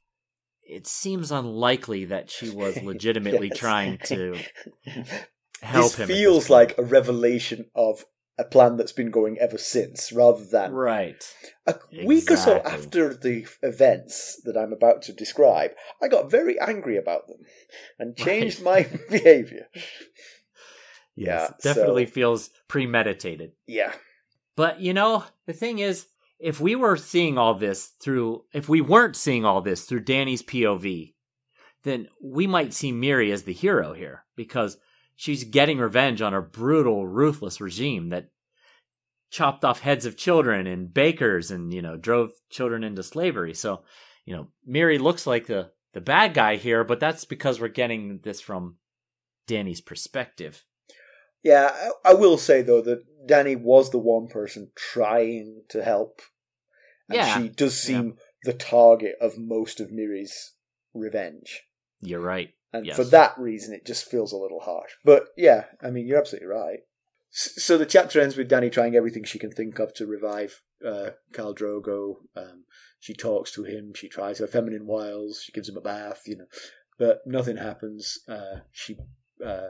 it seems unlikely that she was legitimately Yes. trying to help this him. feels point. like a revelation of a plan that's been going ever since, rather than right. a week or so after the events that I'm about to describe. I got very angry about them and changed my behavior. Yes, Yeah, so- definitely feels premeditated. Yeah, But you know, the thing is, if we were seeing all this through, if we weren't seeing all this through Dany's POV, then we might see Mirri as the hero here because she's getting revenge on a brutal, ruthless regime that chopped off heads of children and bakers and, you know, drove children into slavery. So, you know, Mirri looks like the, the bad guy here, but that's because we're getting this from Dany's perspective. Yeah, I, I will say though that Dany was the one person trying to help. And Yeah. she does seem the target of most of Mirri's revenge. You're right. And Yes. for that reason, it just feels a little harsh. But yeah, I mean, you're absolutely right. S- So the chapter ends with Dany trying everything she can think of to revive uh, Khal Drogo. Um, she talks to him. She tries her feminine wiles. She gives him a bath, you know, but nothing happens. Uh, she uh,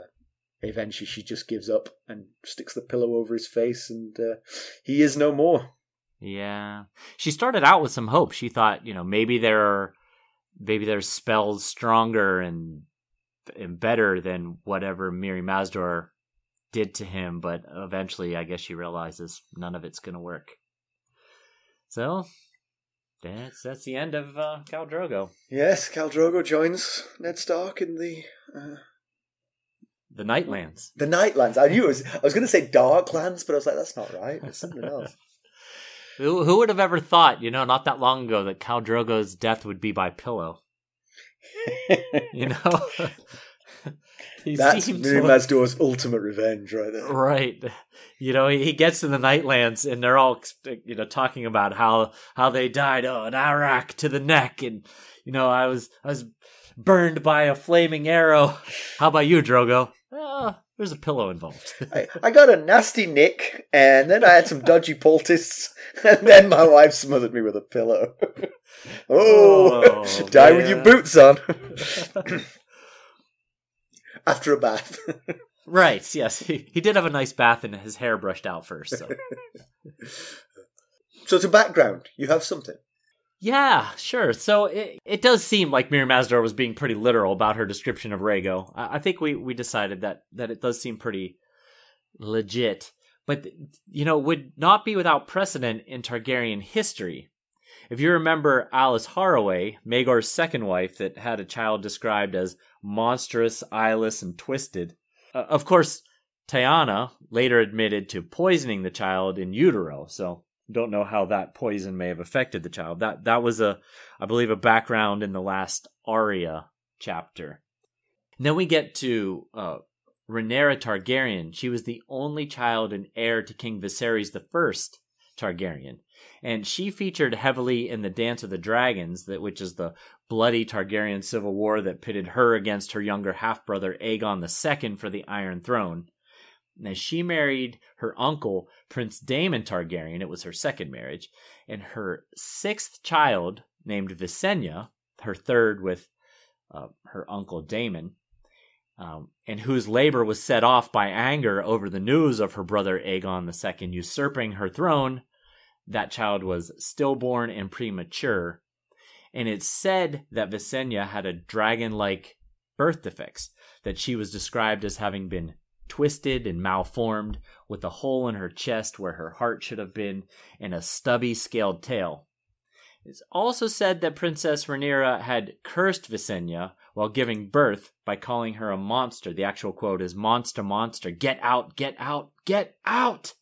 eventually she just gives up and sticks the pillow over his face, and uh, he is no more. Yeah. She started out with some hope. She thought, you know, maybe there are maybe there's spells stronger and and better than whatever Mirri Maz Duur did to him, but eventually I guess she realizes none of it's gonna work. So that's that's the end of uh, Khal Drogo. Yes, Khal Drogo joins Ned Stark in the uh, The Nightlands. the Nightlands. I knew it was. I was going to say Darklands, but I was like, that's not right. It's something else. Who, who would have ever thought, you know, not that long ago, that Khal Drogo's death would be by pillow? You know, That's seems like- ultimate revenge, right there. right. You know, he he gets to the Nightlands, and they're all, you know, talking about how how they died. Oh, an arakh to the neck, and you know, I was I was burned by a flaming arrow. How about you, Drogo? Oh, there's a pillow involved. I, I got a nasty nick, and then I had some dodgy poultices, and then my wife smothered me with a pillow. oh, Oh, die with your boots on. After a bath. right? Yes, he he did have a nice bath and his hair brushed out first. So. so, to background, you have something. Yeah, sure. So it, it does seem like Mirri Maz Duur was being pretty literal about her description of Rhaego. I, I think we, we decided that, that it does seem pretty legit, but you know, would not be without precedent in Targaryen history. If you remember Alys Harroway, Maegor's second wife, that had a child described as monstrous, eyeless, and twisted. Uh, of course, Tyanna later admitted to poisoning the child in utero, so don't know how that poison may have affected the child. That that was a, I believe, a background in the last Arya chapter. And then we get to uh, Rhaenyra Targaryen. She was the only child and heir to King Viserys the First Targaryen, and she featured heavily in the Dance of the Dragons, that which is the bloody Targaryen civil war that pitted her against her younger half brother Aegon II for the Iron Throne. Now, she married her uncle, Prince Daemon Targaryen. It was her second marriage. And her sixth child, named Visenya, her third with uh, her uncle Daemon, um, and whose labor was set off by anger over the news of her brother Aegon II usurping her throne, that child was stillborn and premature. And it's said that Visenya had a dragon like birth defects, that she was described as having been twisted and malformed, with a hole in her chest where her heart should have been, and a stubby scaled tail. It's also said that Princess Rhaenyra had cursed Visenya while giving birth by calling her a monster. The actual quote is "Monster, monster, get out, get out, get out."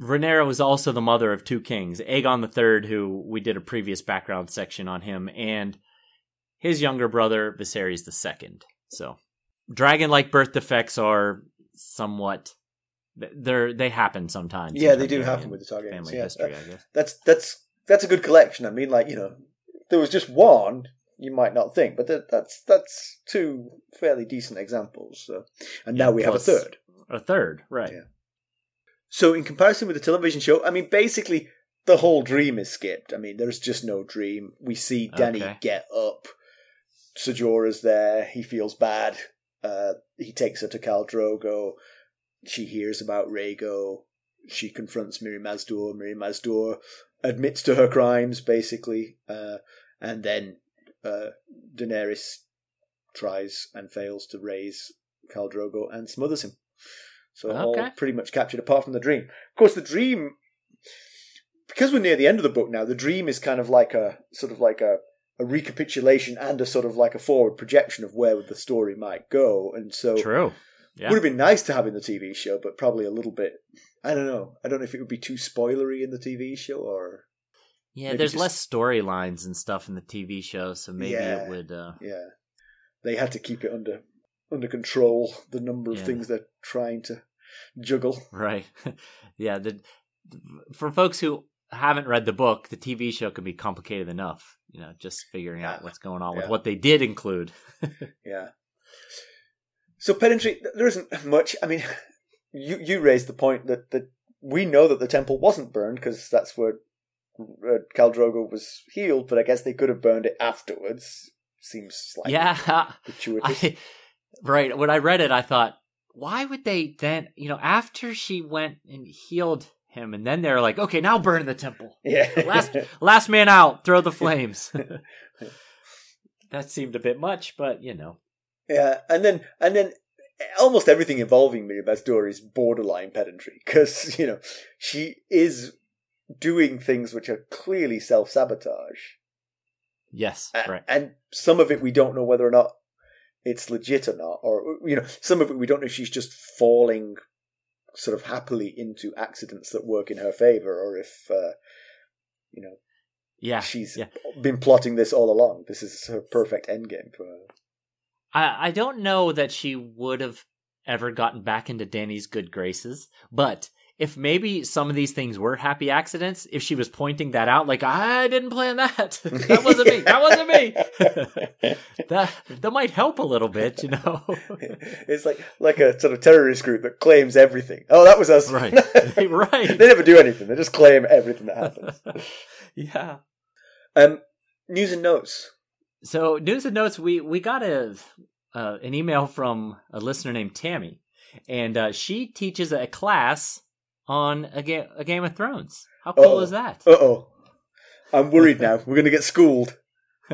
Rhaenyra was also the mother of two kings, Aegon III, who we did a previous background section on him, and his younger brother Viserys II. So, dragon-like birth defects are somewhat they're they happen sometimes. Yeah, they do happen with the Targaryens. family Yeah, history, that- I guess. that's that's that's a good collection. I mean, like you know, there was just one, you might not think, but that, that's that's two fairly decent examples. So, and now Yeah, we have a third. A third, right? Yeah. So, in comparison with the television show, I mean, basically the whole dream is skipped. I mean, there's just no dream. We see Dany Okay. get up. Sojora's there. He feels bad. Uh, he takes her to Khal Drogo. She hears about Rhaego. She confronts Mirri Maz Duur. Miri Mazdor admits to her crimes, basically. Uh, and then uh, Daenerys tries and fails to raise Khal Drogo and smothers him. So all pretty much captured apart from the dream. Of course, the dream, because we're near the end of the book now, the dream is kind of like a sort of like a, a recapitulation and a sort of like a forward projection of where the story might go. And so True. Yeah. Would have been nice to have in the TV show, but probably a little bit. I don't know. I don't know if it would be too spoilery in the TV show or Yeah, there's just- less storylines and stuff in the TV show, so maybe Yeah. it would. Uh, yeah. They had to keep it under under control. The number of Yeah. things they're trying to juggle. right. yeah. The, for folks who haven't read the book, the TV show can be complicated enough. You know, just figuring out what's going on with what they did include. Yeah. So pedantry, there isn't much. I mean, you you raised the point that that we know that the temple wasn't burned because that's where uh, Khal Drogo was healed, but I guess they could have burned it afterwards. Seems slightly yeah. gratuitous. I, right. When I read it, I thought, why would they then, you know, after she went and healed him, and then they're like, okay, now burn the temple. yeah. Last last man out, throw the flames. that seemed a bit much, but you know. Yeah, and then and then almost everything involving Mirri Maz Duur is borderline pedantry because you know she is doing things which are clearly self sabotage, Yes, right. and some of it we don't know whether or not it's legit or not, or you know some of it we don't know if she's just falling sort of happily into accidents that work in her favor, or if uh, you know Yeah. she's yeah. been plotting this all along. This is her perfect endgame for her. I, I don't know that she would have ever gotten back into Dany's good graces, but if maybe some of these things were happy accidents, if she was pointing that out, like I didn't plan that, that wasn't me, that wasn't me, that that might help a little bit, you know. it's like like a sort of terrorist group that claims everything. Oh, that was us. Right. right. they never do anything. They just claim everything that happens. yeah. Um, news and notes. So news and notes, we we got a uh, an email from a listener named Tammy, and uh, she teaches a class on a, ga- a Game of Thrones. How cool Uh-oh. is that? Uh oh, I'm worried now. We're going to get schooled.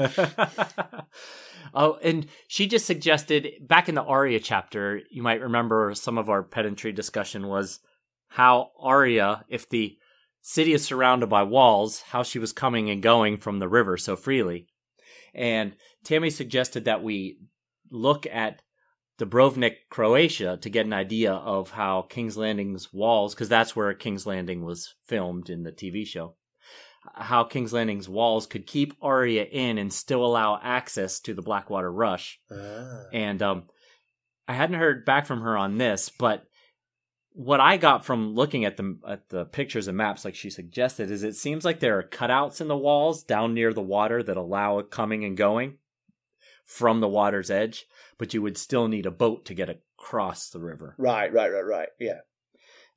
oh, and she just suggested back in the Arya chapter, you might remember some of our pedantry discussion was how Arya, if the city is surrounded by walls, how she was coming and going from the river so freely. And Tammy suggested that we look at Dubrovnik, Croatia, to get an idea of how King's Landing's walls, because that's where King's Landing was filmed in the TV show, how King's Landing's walls could keep Arya in and still allow access to the Blackwater Rush. And um, I hadn't heard back from her on this, but what I got from looking at the at the pictures and maps, like she suggested, is it seems like there are cutouts in the walls down near the water that allow coming and going from the water's edge, but you would still need a boat to get across the river. Right, right, right, right. Yeah.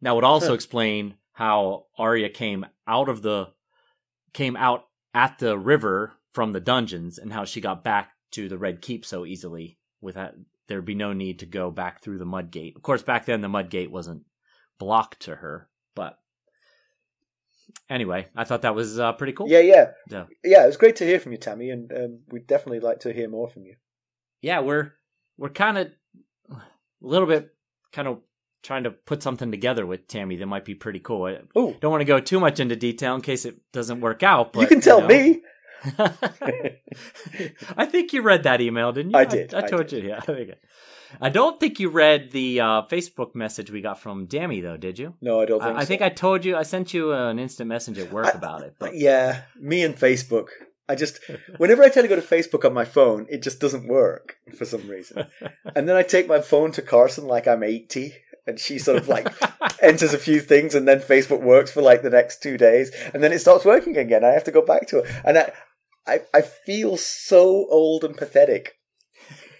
That would also Huh. explain how Arya came out of the came out at the river from the dungeons and how she got back to the Red Keep so easily without there'd be no need to go back through the mud gate. Of course back then the mud gate wasn't blocked to her, but anyway, I thought that was uh, pretty cool. Yeah, yeah, Yeah. yeah. It was great to hear from you, Tammy, and um, we'd definitely like to hear more from you. yeah, we're we're kind of a little bit kind of trying to put something together with Tammy that might be pretty cool. I Oh, don't want to go too much into detail in case it doesn't work out. But you can tell know. me. I think you read that email, didn't you? I did, I, I told did. you. Yeah. I don't think you read the uh, Facebook message we got from Dammy, though. Did you? No, I don't think. I, I think I told you. I sent you an instant message at work I- about it. But Yeah, me and Facebook. I just whenever I try to go to Facebook on my phone, it just doesn't work for some reason. And then I take my phone to Carson like I'm eighty, and she sort of like enters a few things, and then Facebook works for like the next two days, and then it stops working again. I have to go back to it, and I, I, I feel so old and pathetic.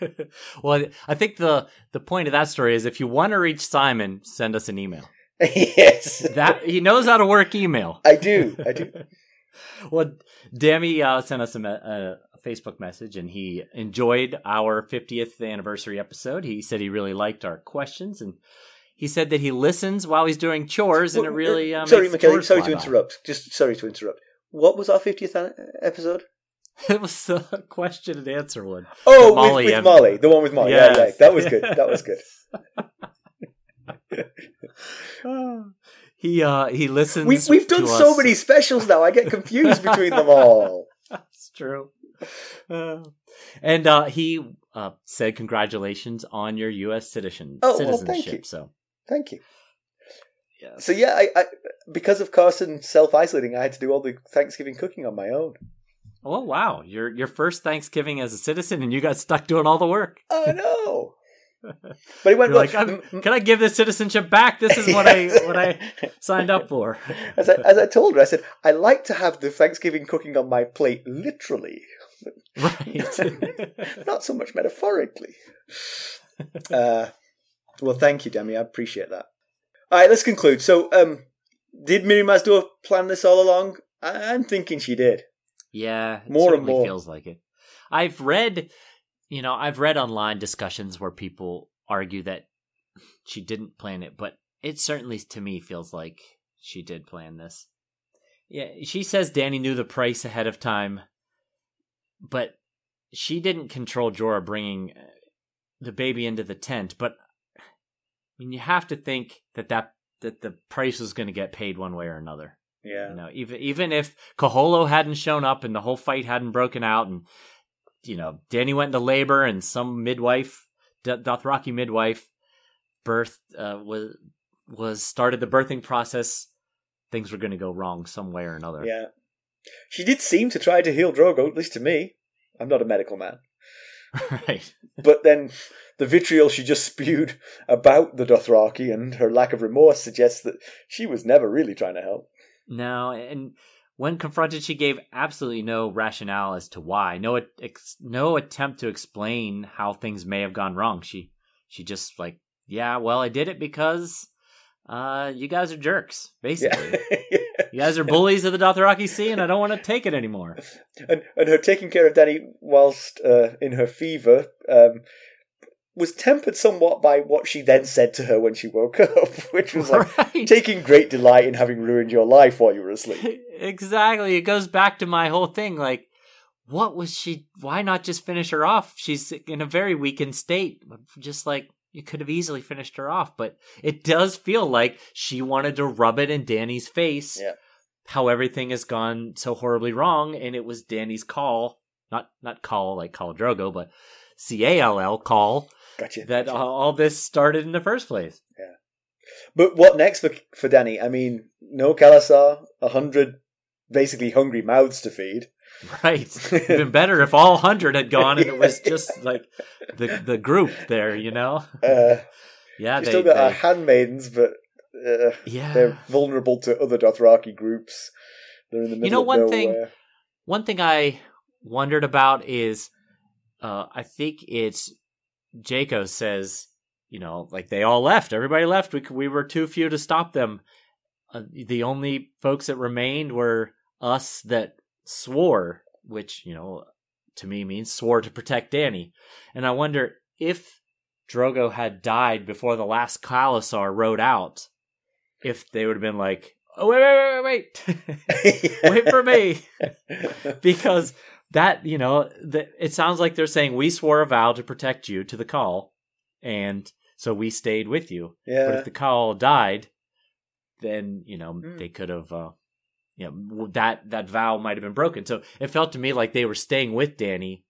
well, I think the the point of that story is if you want to reach Simon, send us an email. yes, That he knows how to work email. I do. I do. well, Dammy uh, sent us a, a Facebook message, and he enjoyed our 50th anniversary episode. He said he really liked our questions, and he said that he listens while he's doing chores, and it really uh, sorry, McKelly. Sorry to by. interrupt. Just sorry to interrupt. What was our fiftieth episode? It was a question and answer one. Oh, Molly with, with Molly, the one with Molly. Yeah, yeah, that was good. That was good. he uh he listens. We, we've done so many specials now. I get confused between them all. That's true. Uh, and uh, he uh, said congratulations on your U.S. citizen Oh, well, thank citizenship. you. So Thank you. yes. So yeah, I, I because of Carson self isolating, I had to do all the Thanksgiving cooking on my own. Oh wow, your your first Thanksgiving as a citizen, and you got stuck doing all the work. Oh no! But he went well. like, I'm, can I give this citizenship back? This is what I what I signed up for. as I, as I told her, I said I like to have the Thanksgiving cooking on my plate literally, right. not so much metaphorically. Uh, well, thank you, Demi. I appreciate that. All right, let's conclude. So, um, did Mirri Maz Duur plan this all along? I- I'm thinking she did. Yeah, it More and certainly more. feels like it. I've read, you know, I've read online discussions where people argue that she didn't plan it, but it certainly to me feels like she did plan this. Yeah, she says Dany knew the price ahead of time, but she didn't control Jorah bringing uh, the baby into the tent. But I mean, you have to think that that that the price was going to get paid one way or another. Yeah. You know, even even if Qotho hadn't shown up and the whole fight hadn't broken out, and you know, Dany went into labor and some midwife, D- Dothraki midwife, birth uh, was was started the birthing process. Things were going to go wrong some way or another. Yeah. She did seem to try to heal Drogo, at least to me. I'm not a medical man. right. But then the vitriol she just spewed about the Dothraki and her lack of remorse suggests that she was never really trying to help. No, and when confronted, she gave absolutely no rationale as to why. No, ex- no attempt to explain how things may have gone wrong. She, she just like, yeah, well, I did it because, uh, you guys are jerks, basically. Yeah. You guys are bullies of the Dothraki Sea, and I don't want to take it anymore. and, and her taking care of Dany whilst uh, in her fever um, was tempered somewhat by what she then said to her when she woke up, which was like right? taking great delight in having ruined your life while you were asleep. exactly. It goes back to my whole thing. Like, what was she? Why not just finish her off? She's in a very weakened state. Just like you could have easily finished her off, but it does feel like she wanted to rub it in Dany's face. Yeah. How everything has gone so horribly wrong, and it was Dany's call, not not call like call Drogo, but C A L L call Gotcha. that gotcha. all this started in the first place. Yeah. But what next for for Dany? I mean, no khalasar, a hundred basically hungry mouths to feed. Right. Even better if all hundred had gone and it was just like the the group there, you know. Uh, Yeah, they, still got our handmaidens, but uh, yeah. they're vulnerable to other Dothraki groups. They're in the middle you know, one thing- One thing I wondered about is, uh, I think it's Jhaqo says, you know, like they all left, everybody left. We we were too few to stop them. Uh, the only folks that remained were us that swore, which you know, to me means swore to protect Dany. And I wonder if Drogo had died before the last khalasar rode out, if they would have been like, "Oh wait, wait, wait, wait, wait, wait for me." because that you know the, it sounds like they're saying we swore a vow to protect you to the call and so we stayed with you yeah. but if the call died then you know Mm. they could have uh you know that that vow might have been broken so it felt to me like they were staying with dany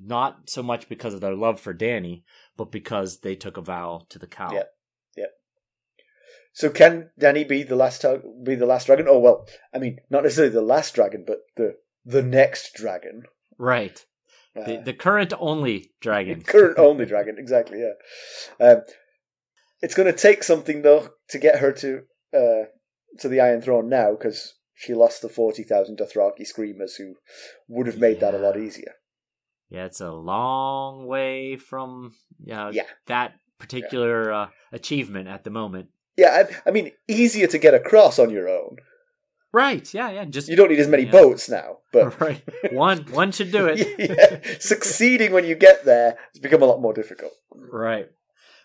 not so much because of their love for dany but because they took a vow to the cow Yeah. Yeah. So can Dany be the last be the last dragon? Oh well, I mean, not necessarily the last dragon, but the the next dragon. right Uh, the, the current only dragon current only dragon, exactly. Yeah. Um, it's going to take something though to get her to uh, to the Iron Throne now, because she lost the forty thousand Dothraki screamers who would have made that a lot easier. Yeah, it's a long way from uh, Yeah. that particular uh, achievement at the moment. Yeah, I, I mean, easier to get across on your own. Right? Yeah, yeah. Just You don't need as many Yeah. boats now, but right. One one should do it. yeah, succeeding when you get there has become a lot more difficult. Right.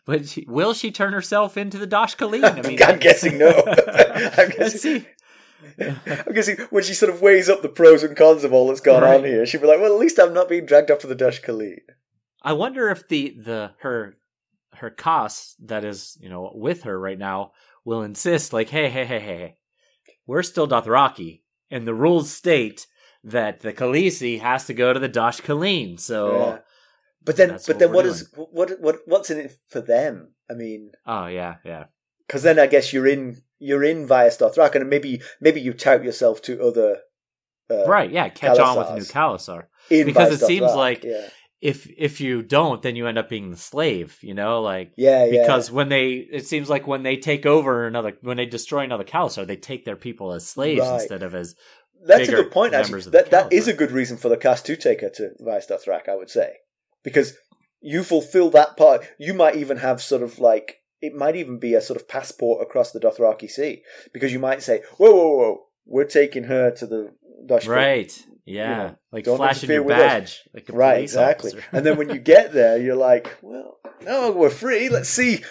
But she, will she turn herself into the Dosh? I mean, I'm guessing no. I'm Let's guessing, see. I'm guessing when she sort of weighs up the pros and cons of all that's gone on here, she'll be like, "Well, at least I'm not being dragged up to the Khalid." I wonder if the the her her Kos that is you know with her right now will insist like, hey, hey, hey, hey, we're still Dothraki, and the rules state that the Khaleesi has to go to the Dosh khaleen. So, Yeah. But then, but what then, what is what what what's in it for them? I mean, oh yeah, yeah, because then I guess you're in you're in Vaes Dothrak, and maybe maybe you tout yourself to other uh, right, yeah. Catch on with new in Because it seems like- yeah, If if you don't, then you end up being the slave. You know, like yeah, yeah. because when they it seems like when they take over another when they destroy another Khalasar, they take their people as slaves Right. instead of as That's a good point. Actually, members of the that that is a good reason for the cast to take her to Vaes Dothrak. I would say because you fulfill that part. You might even have sort of like it might even be a sort of passport across the Dothraki Sea because you might say, "Whoa, whoa, whoa, we're taking her to the Dosh right. Yeah, know, like don't flashing your badge, like a Right, exactly. and then when you get there, you're like, well, no, we're free. Let's see.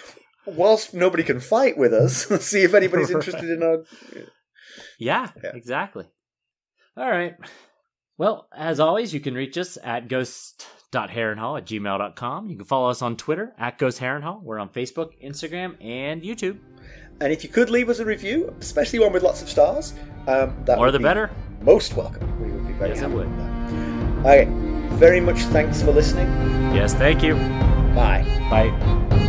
Whilst nobody can fight with us, let's see if anybody's interested in our. Yeah, Yeah. exactly. All right. Well, as always, you can reach us at ghost.harrenhal at gmail.com. You can follow us on Twitter at ghostharrenhal. We're on Facebook, Instagram, and YouTube. And if you could leave us a review, especially one with lots of stars, um, that would the be better. Most welcome. Be very Yes, happy with that. Okay. Very much thanks for listening. Yes, thank you. Bye. Bye.